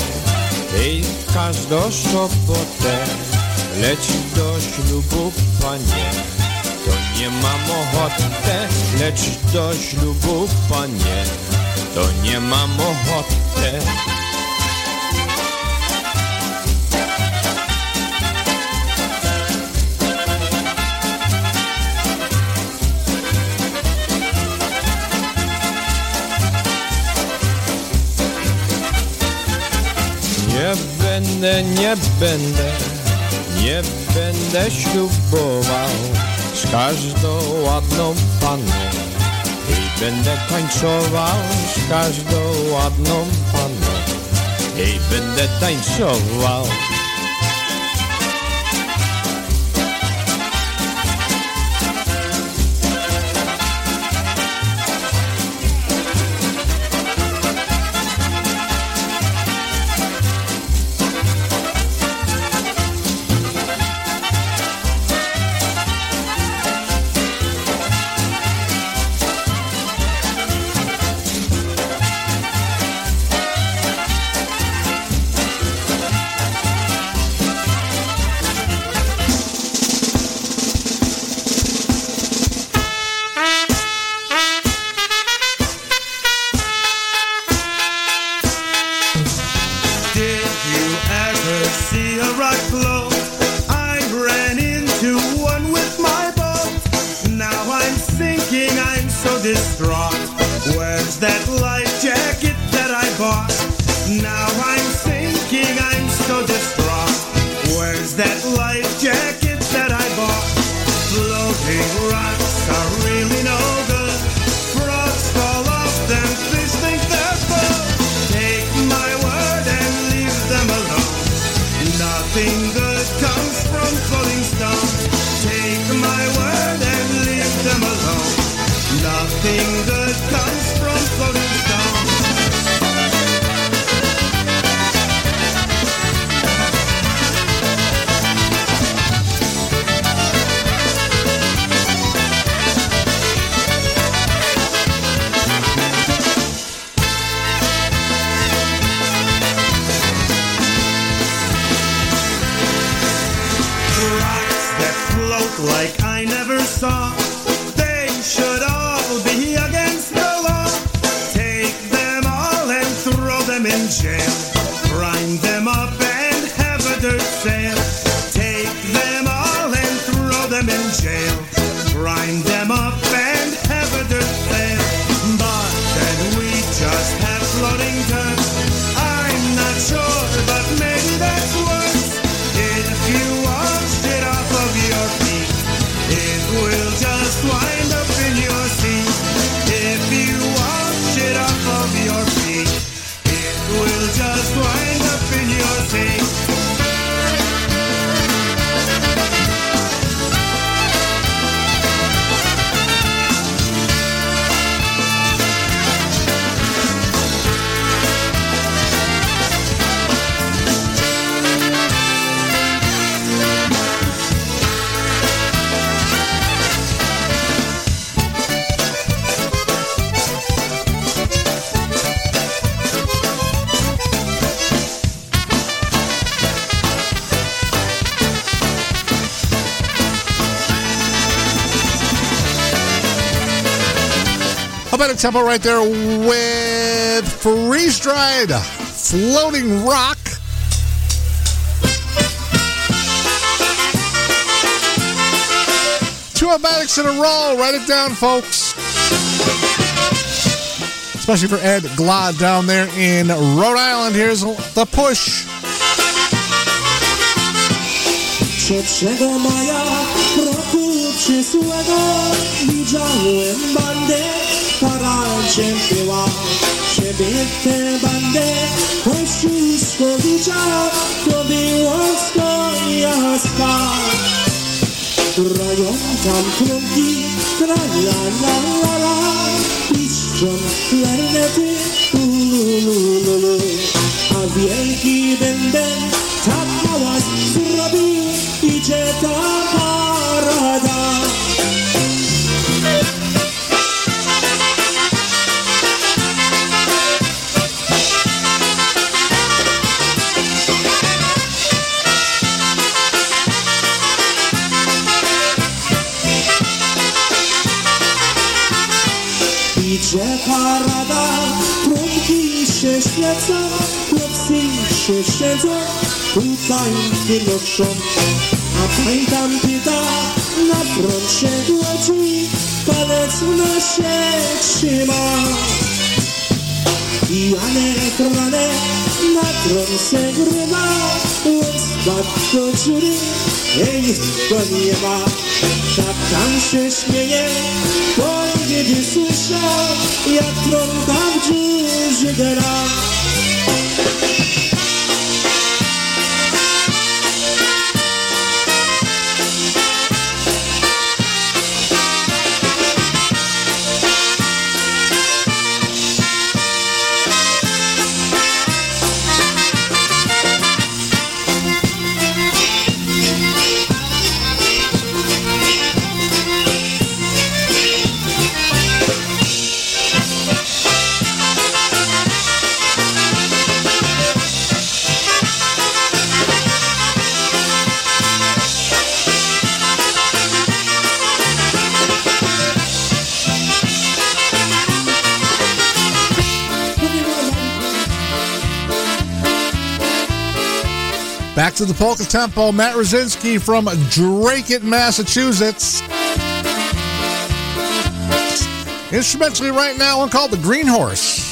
Ej, każdą sobotę, leć do ślubu, panie. Nie mam ochoty, lecz do ślubu, panie. To nie mam ochoty. Nie będę, nie będę, nie będę ślubował z każdą ładną panną. I będę tańcował z każdą ładną panną. I będę tańcował. Like I never saw. They should all be against the law. Take them all and throw them in jail. A tempo right there with Freeze Dried Floating Rock? Two Schematics in a row. Write it down, folks. Especially for Ed Glad down there in Rhode Island. Here's the push. Roku widziałem bandę, była. Ciebie tę bandę Kościuszko widział, to było skojaska. Grają tam trąbki, tra la la la piszczą klarnety, ulululu. A wielki bęben tak hałas zrobił, idzie ta parada. Parada, trąbki się świecą, chłopcy się siedzą, tutaj wynoszą. A pań tam pyta, na froncie głodzi, palec w nosie trzyma. Pijane krwane, na trące grywa, on spadł do dziury, jej go nie ma. Kapitan się śmieje, bo kiedy słyszał, jak trąba w dziurze gra. To the polka tempo. Matt Rosinski from Drake, Massachusetts. Instrumentally, right now, one called the Green Horse.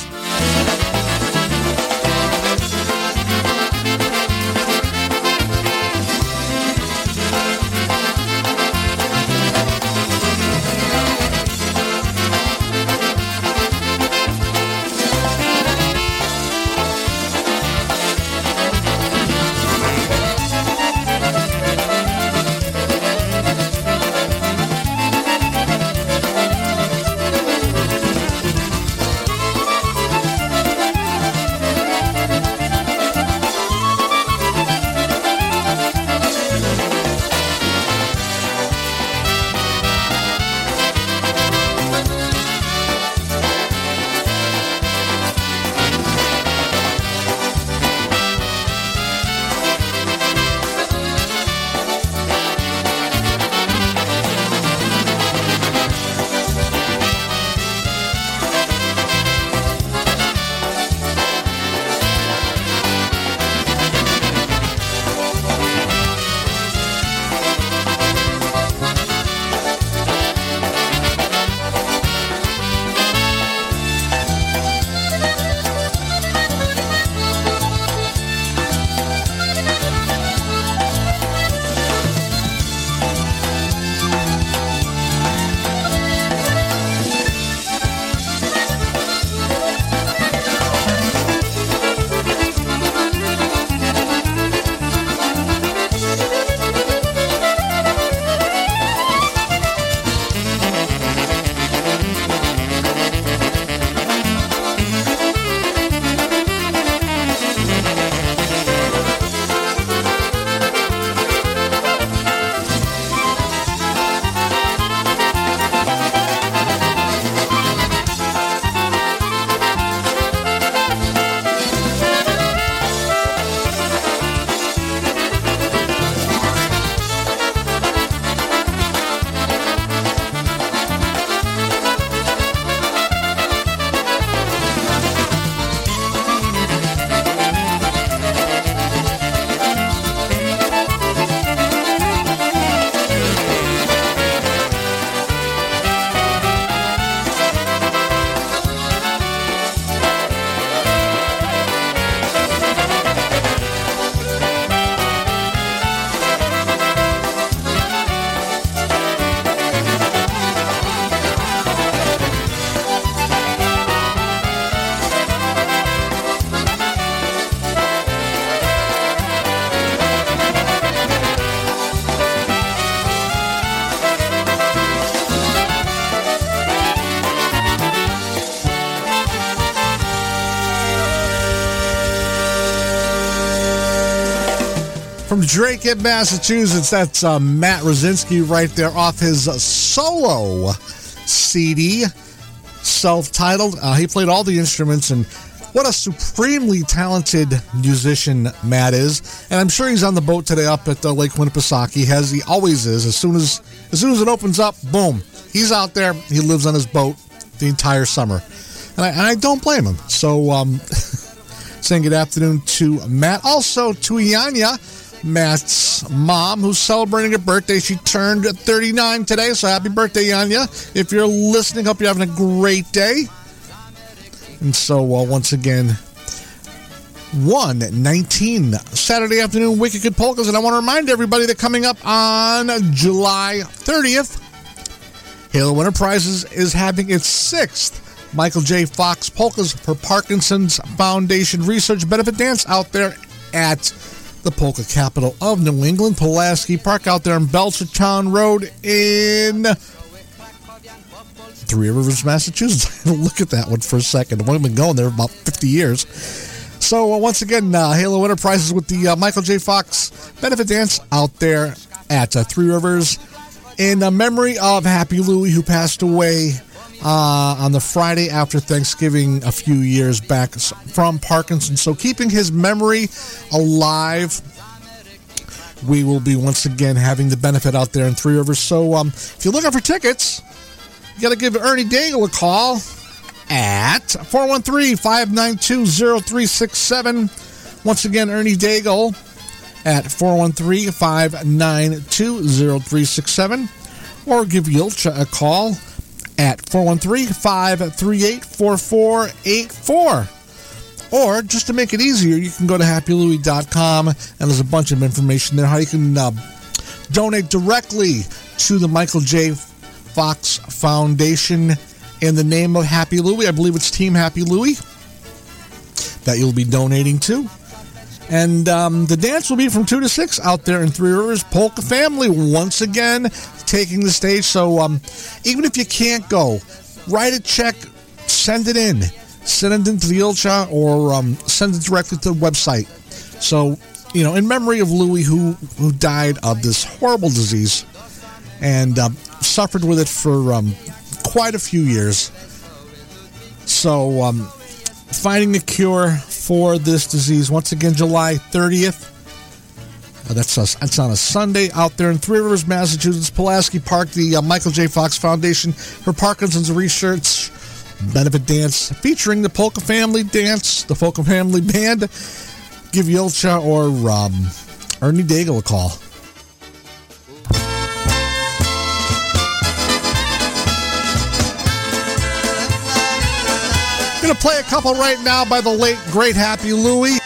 From Drake in Massachusetts, that's uh, Matt Rosinski right there off his solo CD, self titled. Uh, he played all the instruments, and what a supremely talented musician Matt is. And I'm sure he's on the boat today up at uh, Lake Winnipesaukee, as he always is. As soon as, as soon as it opens up, boom, he's out there. He lives on his boat the entire summer. And I, and I don't blame him. So, um, *laughs* saying good afternoon to Matt. Also to Ianya, Matt's mom, who's celebrating her birthday. She turned 39 today, so happy birthday, Ianya. If you're listening, hope you're having a great day. And so, uh, once again, 119 Saturday afternoon Wicked Good Polkas. And I want to remind everybody that coming up on July 30th, Halo Enterprises is having its sixth Michael J. Fox Polkas for Parkinson's Foundation Research Benefit Dance out there at the polka capital of New England, Pulaski Park, out there on Belchertown Road in Three Rivers, Massachusetts. *laughs* Look at that one for a second. Only been going there about 50 years. So, uh, once again, uh, Halo Enterprises with the uh, Michael J. Fox Benefit Dance out there at uh, Three Rivers in uh, memory of Happy Louie, who passed away uh, on the Friday after Thanksgiving a few years back from Parkinson. So, keeping his memory alive, we will be once again having the benefit out there in Three Rivers. So, um, if you're looking for tickets, you got to give Ernie Daigle a call at 413 592 0367. Once again, Ernie Daigle at 413 592 0367. Or give Julcia a call at 413 538 4484. Or just to make it easier, you can go to happylouie.com and there's a bunch of information there how you can uh, donate directly to the Michael J. Fox Foundation in the name of Happy Louie. I believe it's Team Happy Louie that you'll be donating to. And um, the dance will be from 2 to 6 out there in Three Rivers. Polka Family once again taking the stage. So um, even if you can't go, write a check, send it in. Send it into the Ilcha or um, send it directly to the website. So, you know, in memory of Louie, who, who died of this horrible disease and uh, suffered with it for um, quite a few years. So, um, finding a cure for this disease once again, July 30th. Uh, that's a, that's on a Sunday out there in Three Rivers, Massachusetts, Pulaski Park. The uh, Michael J. Fox Foundation for Parkinson's Research benefit dance featuring the Polka Family Dance, the Polka Family *laughs* Band. Give Julcia or um, Ernie Daigle a call. Gonna play a couple right now by the late great Happy Louie.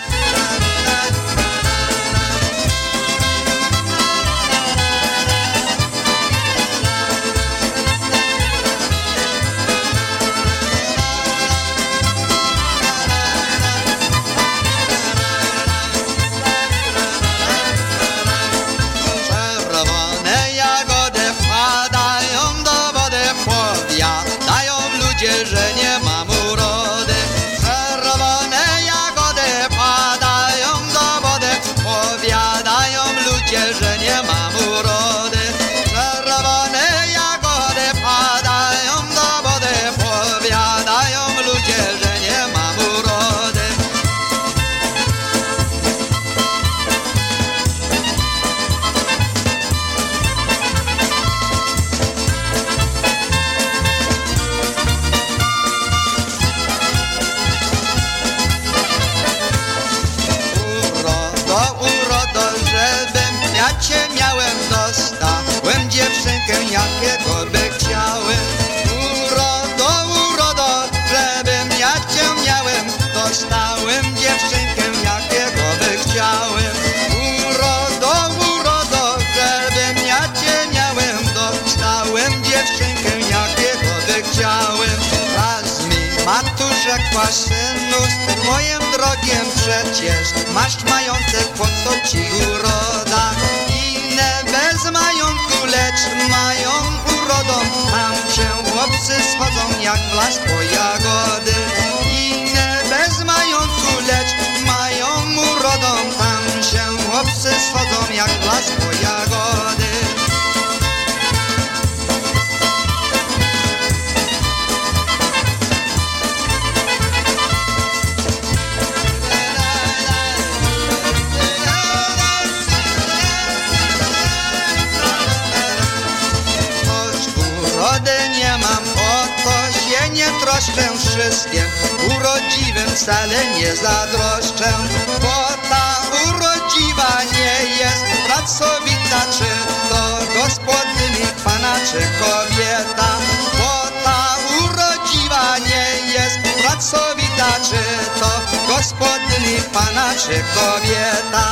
Gospodyni pana, czy kobieta.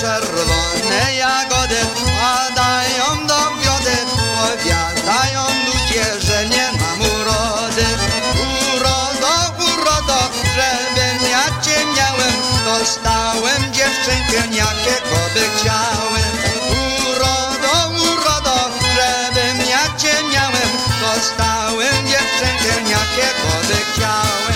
Czerwone jagody padają do wiody, powiadają ludzie, że nie mam urody. Urodo, urodo, żebym ja cię miałem, dostałem dziewczynkę, jakiego by chciałem. Urodo, urodo, żebym ja cię miałem, dostałem dziewczynkę, jakiego by chciałem.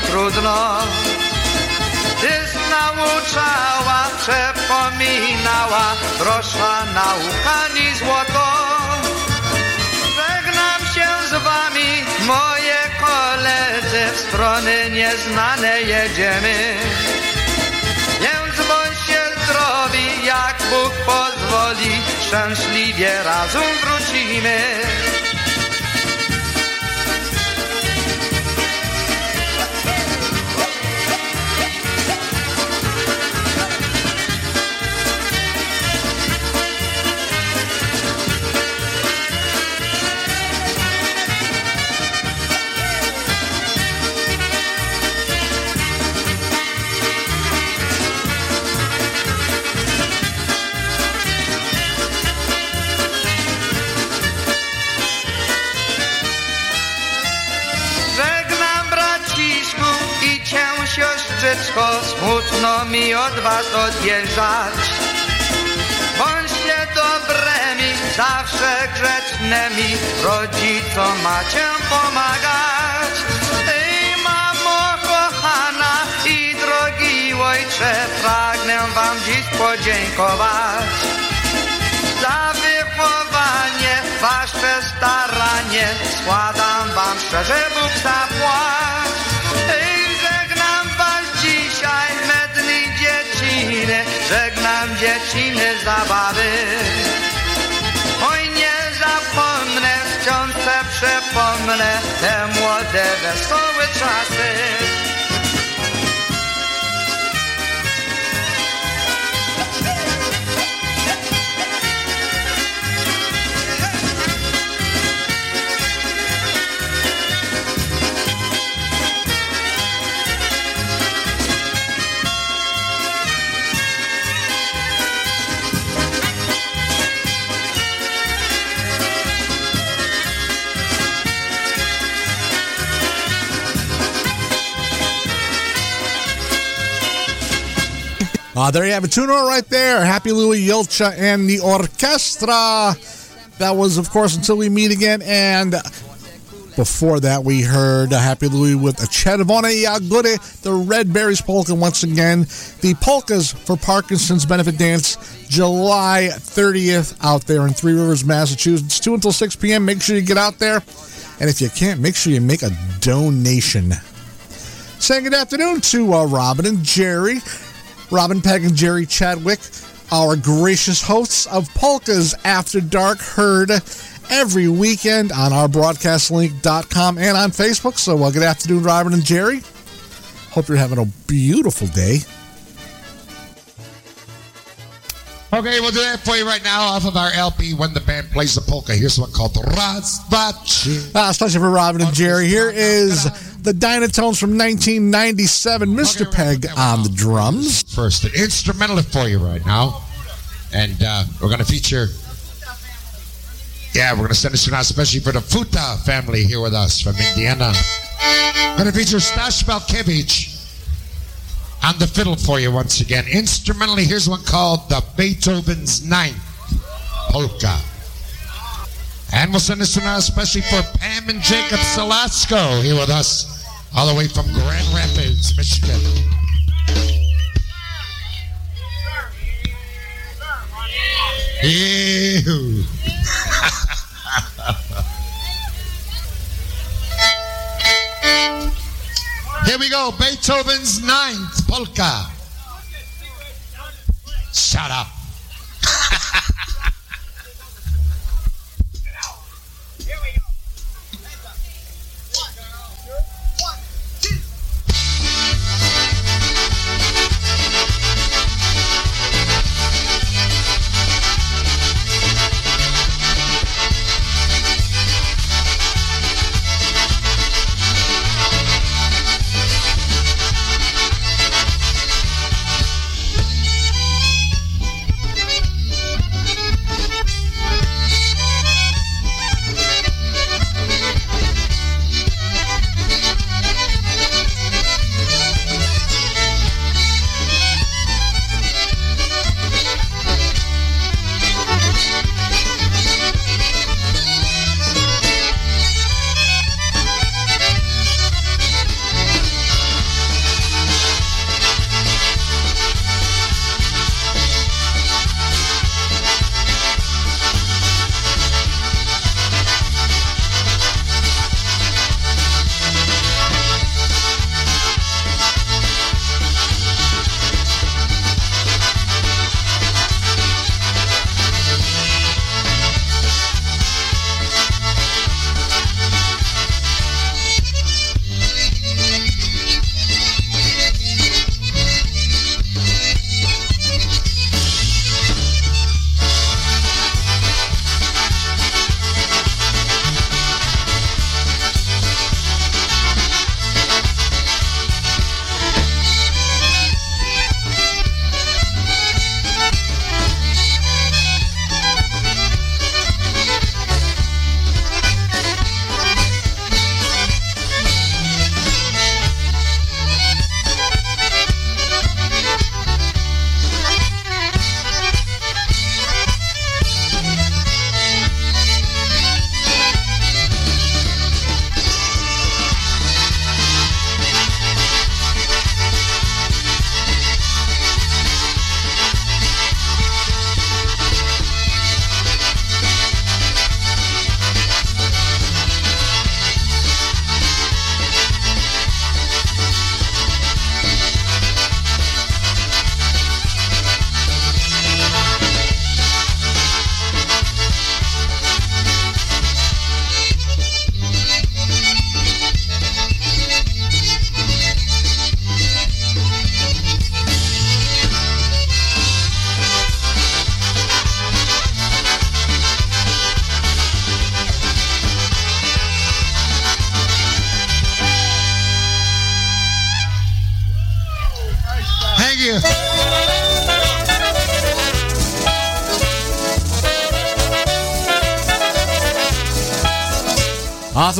Trudno. Tyś nauczała, przepominała, droższa nauka ni złoto. Żegnam się z wami, moje koledzy, w strony nieznane jedziemy. Więc bądźcie zdrowi, jak Bóg pozwoli, szczęśliwie razem wrócimy. Siostrzyczko, smutno mi od was odjeżdżać. Bądźcie dobrymi, zawsze grzecznymi, rodzicom macie pomagać. Ej, mamo kochana i drogi ojcze, pragnę wam dziś podziękować za wychowanie, wasze staranie, składam wam szczerze Bóg zapłać. Żegnam dzieciny zabawy. Oj, nie zapomnę, wciąż se przepomnę te młode, wesołe czasy. Uh, there you have it. Tune right there. Happy Louis Julcia and the orchestra. That was, of course, until we meet again. And Before that, we heard Happy Louie with a Czerwone Jagody, the Red Berries Polka once again. The Polkas for Parkinson's Benefit Dance, July 30th, out there in Three Rivers, Massachusetts. 2 until 6 p.m. Make sure you get out there. And if you can't, make sure you make a donation. Saying good afternoon to uh, Robin and Jerry. Robin Peg and Jerry Chadwick, our gracious hosts of Polkas After Dark, heard every weekend on our broadcastlink.com and on Facebook. So, good afternoon, Robin and Jerry. Hope you're having a beautiful day. Okay, we'll do that for you right now off of our LP when the band plays the polka. Here's one called Razvachi. Uh, especially for Robin and Jerry. Here is the Dynatones from 1997. Mr. Peg on the drums. First, an instrumental for you right now. And uh, we're going to feature, yeah, we're going to send this one out especially for the Futa family here with us from Indiana. We're going to feature Stash Balkevich on the fiddle for you once again. Instrumentally, here's one called the Beethoven's Ninth Polka. And we'll send this one out especially for Pam and Jacob Salasco here with us, all the way from Grand Rapids, Michigan. Ew. *laughs* Here we go, Beethoven's Ninth Polka. Shut up. *laughs*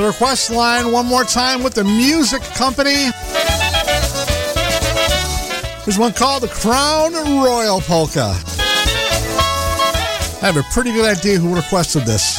request line one more time with the music company. There's one called the Crown Royal Polka. I have a pretty good idea who requested this.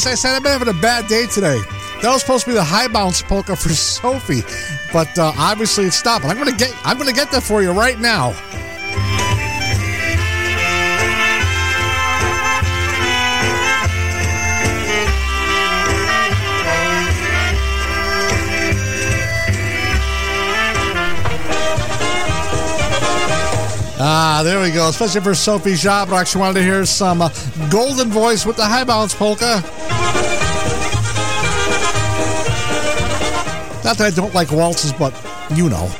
As I said, I've been having a bad day today. That was supposed to be the high bounce polka for *laughs* Sophie, but uh, obviously it stopped. I'm gonna get I'm gonna get that for you right now. Ah, there we go. Especially for Sophie Jabrock. She wanted to hear some uh, golden voice with the high bounce polka. Not that I don't like waltzes, but you know.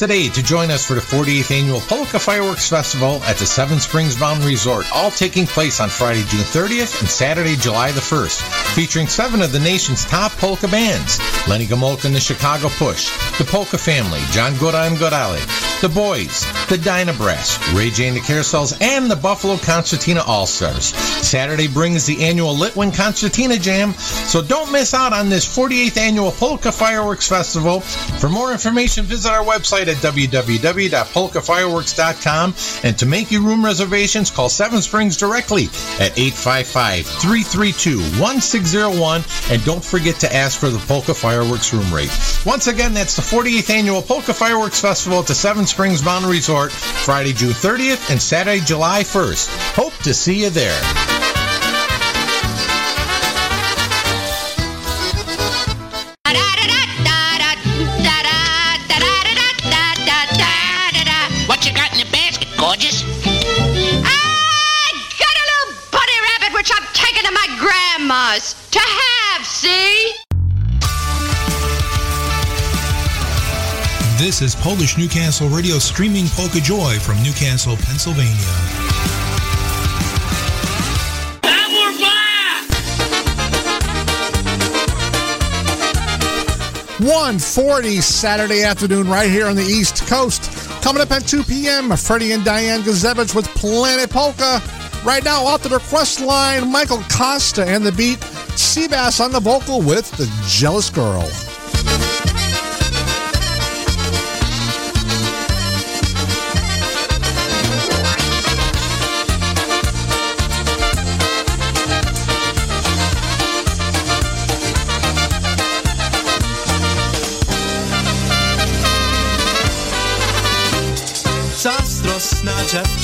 Today to join us for the 48th annual Polka Fireworks Festival at the Seven Springs Mountain Resort, all taking place on Friday, June 30th and Saturday, July the 1st, featuring seven of the nation's top polka bands Lenny Gomolka and the Chicago Push, the Polka Family, John Gora and Gorale, the Boys, the Dyna Brass, Ray J and the Carousels, and the Buffalo Concertina All Stars. Saturday brings the annual Litwin Concertina Jam, so don't miss out on this 48th annual Polka Fireworks Festival. For more information, visit our website at www.polkafireworks.com. And to make your room reservations, call Seven Springs directly at 855 332 1601. And don't forget to ask for the Polka Fireworks room rate. Once again, that's the 48th annual Polka Fireworks Festival at the Seven Springs Mountain Resort, Friday, June 30th and Saturday, July 1st. Hope to see you there. Polish Newcastle Radio streaming Polka Joy from Newcastle, Pennsylvania. One forty Saturday afternoon, right here on the East Coast. Coming up at 2 p.m., Freddie and Diane Gazevich with Planet Polka. Right now, off the request line, Michael Costa and the beat, Seabass on the vocal with The Jealous Girl.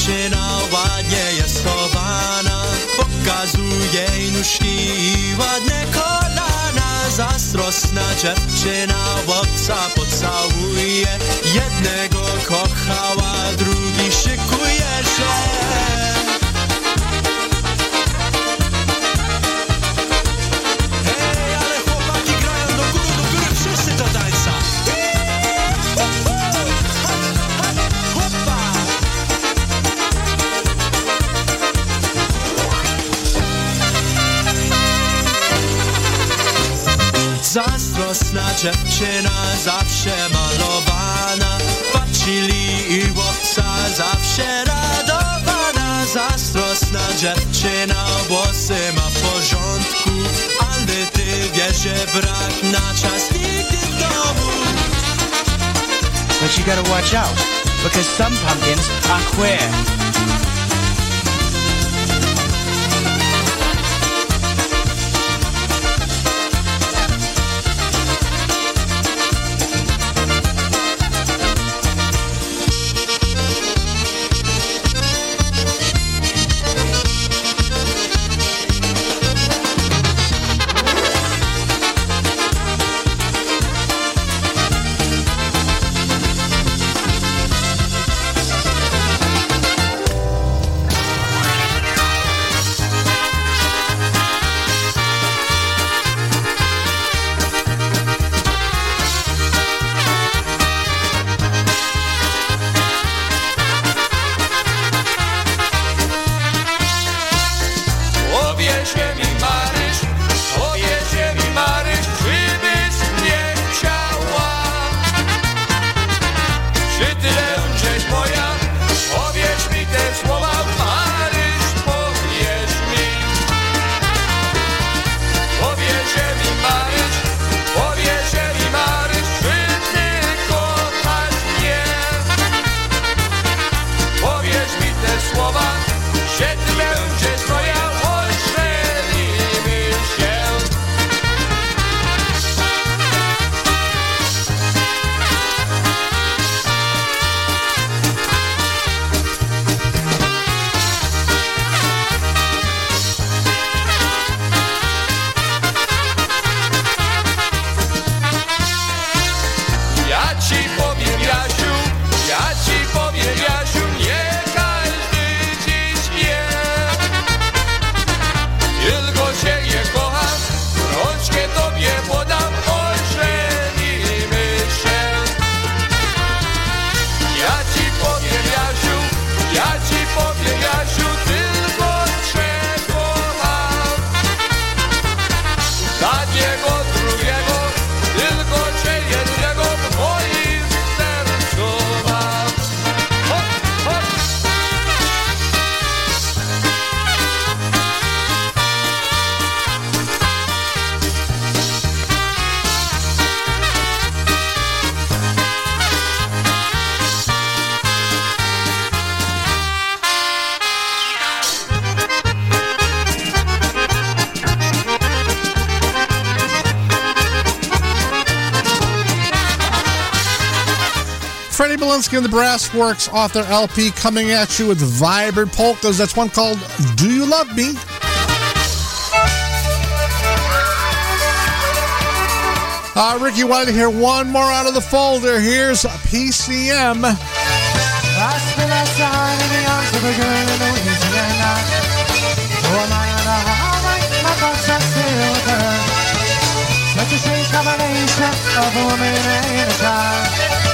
Dziewczyna ładnie jest chowana Pokazuje nóżki i ładne kolana. Zazdrosna dziewczyna chłopca pocałuje. Jednego kochała, drugi dziewczyna zawsze malowana. Patrzyli i chłopca zawsze radowana. Zazdrosna dziewczyna włosy ma w porządku. Ale ty wiesz, że brak na czas nigdy w domu. But you gotta watch out, because some pumpkins are queer. Belinsky and the Brass Works off their LP coming at you with vibrant polkas. That's one called Do You Love Me? Uh, Ricky wanted to hear one more out of the folder. Here's PCM. Such a strange combination of a woman and a child.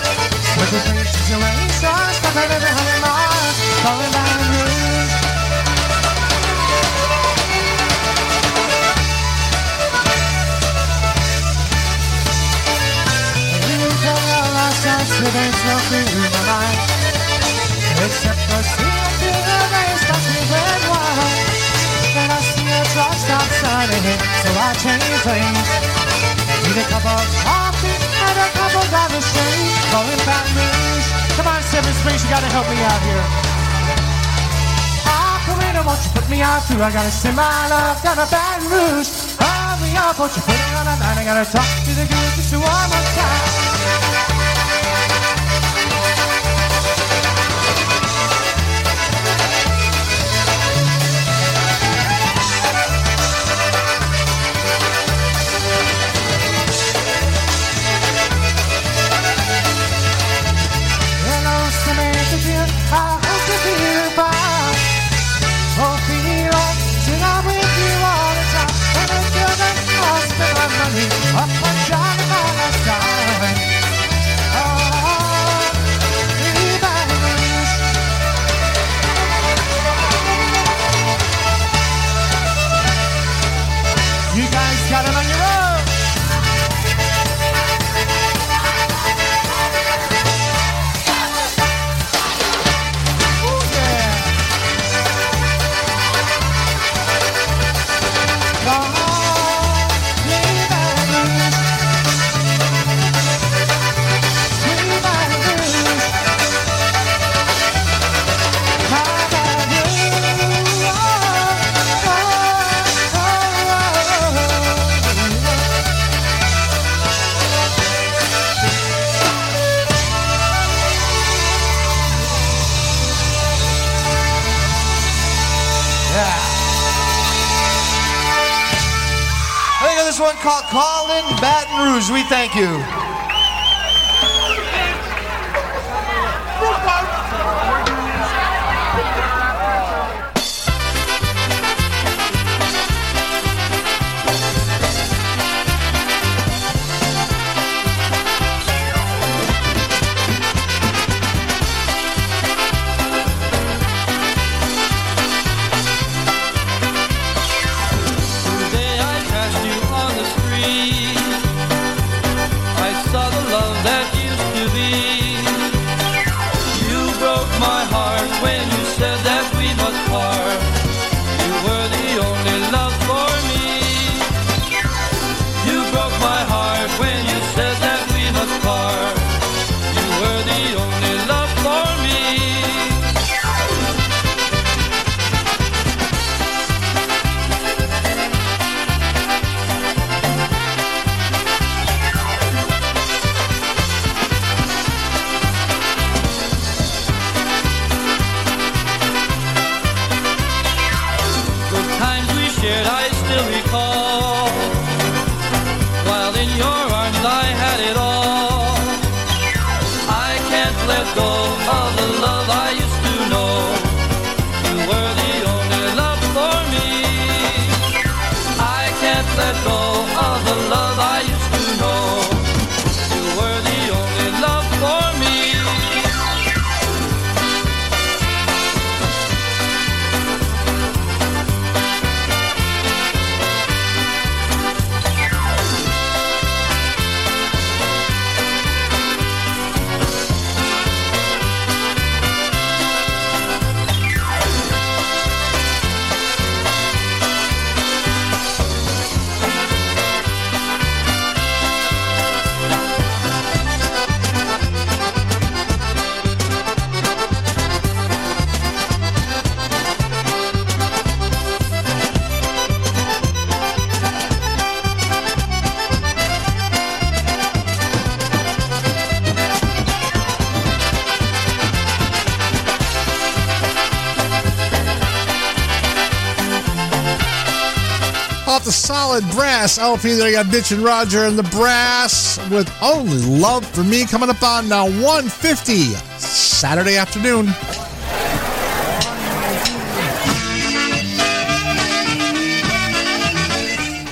Situation, stuck right in a hundred miles, the so there's in my mind. Except for seeing through the rain I see a sign ahead So I change lanes Need a cup of coffee couple dollars straight Going back Rouge Come on, Seven Springs, you gotta help me out here. Ah, Karina, won't you put me out too? I gotta send my love down to Baton Rouge Hurry up, won't you put it on a line? I gotta talk to the girl just one more time Thank you. LP there. You got Bitch and Roger and the Brass with Only Love for Me coming up on now 150 Saturday afternoon.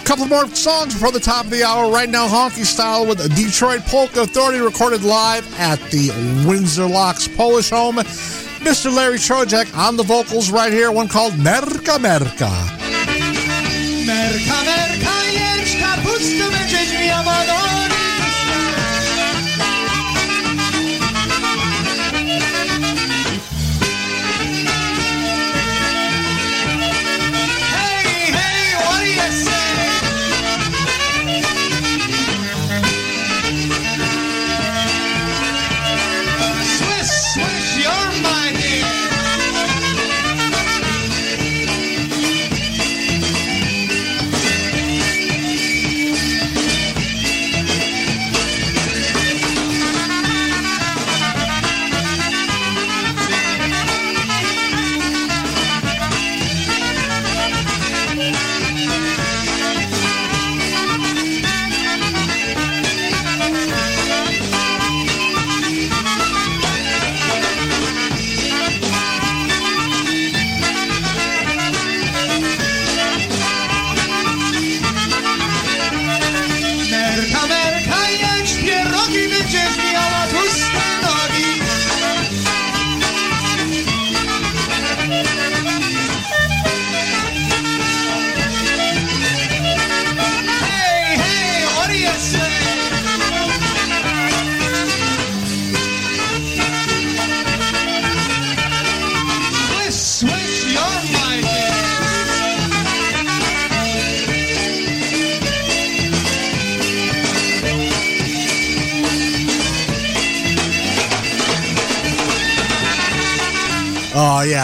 Couple more songs before the top of the hour. Right now, Honky Style with Detroit Polka Authority recorded live at the Windsor Locks Polish Home. Mr. Larry Trojak on the vocals right here, one called Merka Merka.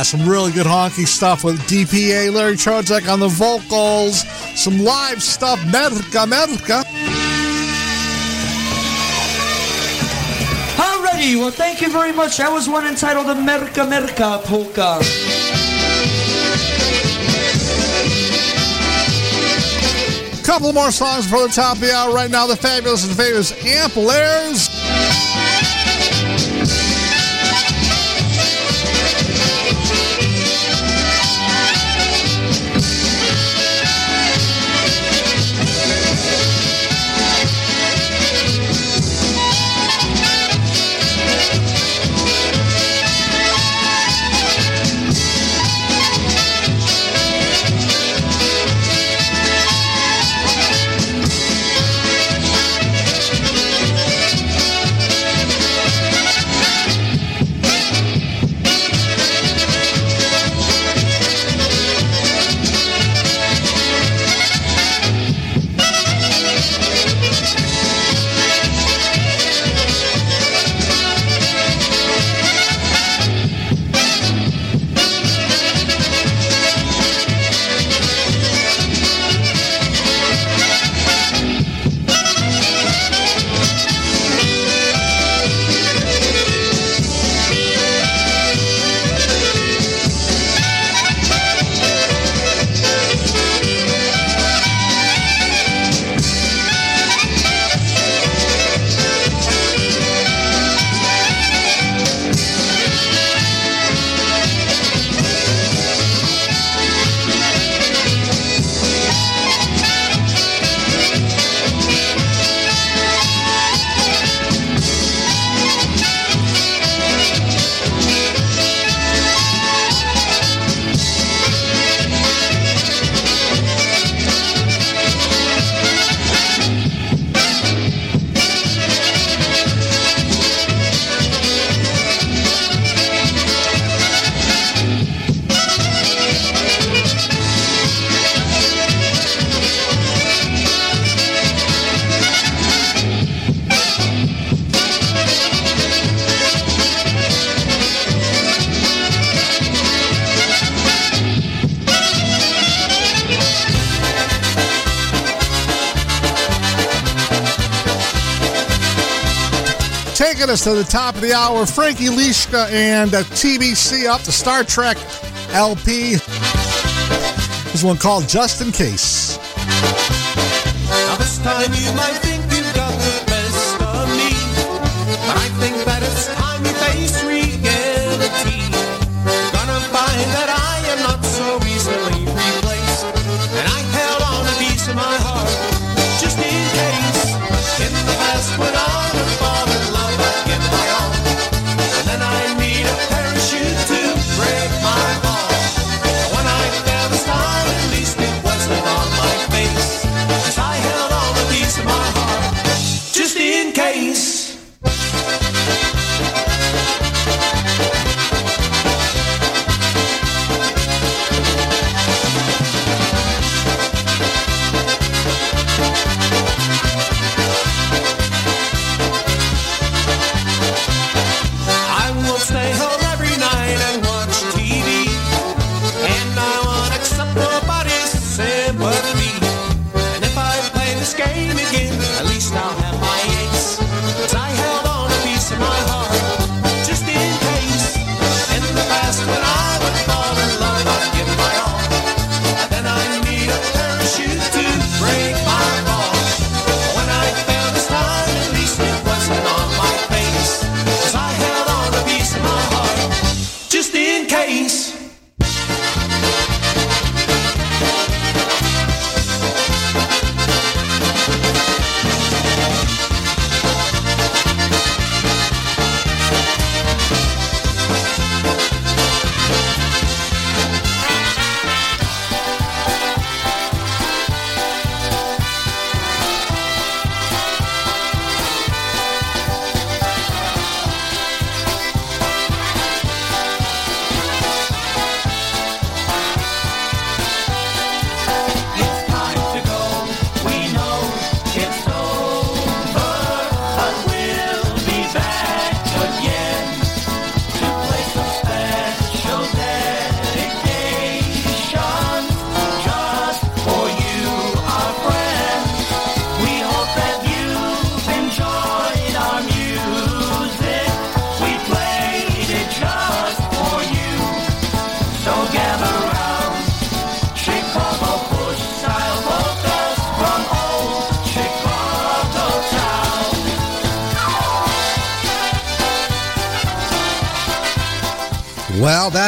some really good honky stuff with DPA, Larry Trojak on the vocals, some live stuff, Merca, Merca. Alrighty, well, thank you very much. That was one entitled America Merca Polka. Couple more songs for the top of the hour right now. The fabulous and famous Amp Lairs. to the top of the hour. Frankie Lishka and uh, TBC off the Star Trek LP. This one called Just in Case.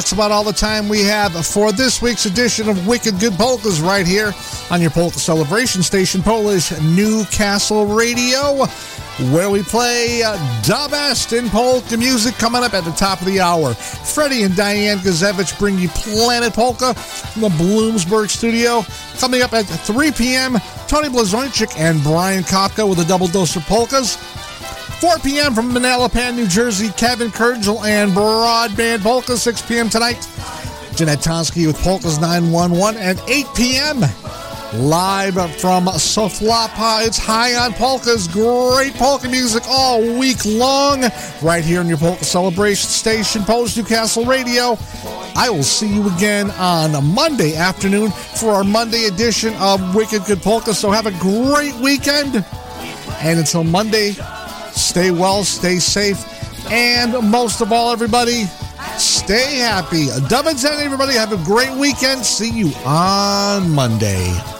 That's about all the time we have for this week's edition of Wicked Good Polkas right here on your Polka Celebration Station, Polish Newcastle Radio, where we play uh, the best in polka music coming up at the top of the hour. Freddie and Diane Gazevich bring you Planet Polka from the Bloomsburg studio. Coming up at 3 p.m., Tony Blazonczyk and Brian Kopka with a double dose of polkas. 4 p.m. from Manalapan, New Jersey, Kevin Kurgel and Broadband Polka. 6 p.m. tonight, Jeanette Tonsky with Polkas 911. And 8 p.m. live from Soflapa, it's High on Polkas. Great polka music all week long, right here on your Polka Celebration Station, Polish Newcastle Radio. I will see you again on Monday afternoon for our Monday edition of Wicked Good Polka. So have a great weekend. And until Monday, stay well, stay safe, and most of all, everybody, stay happy. Dub and everybody. Have a great weekend. See you on Monday.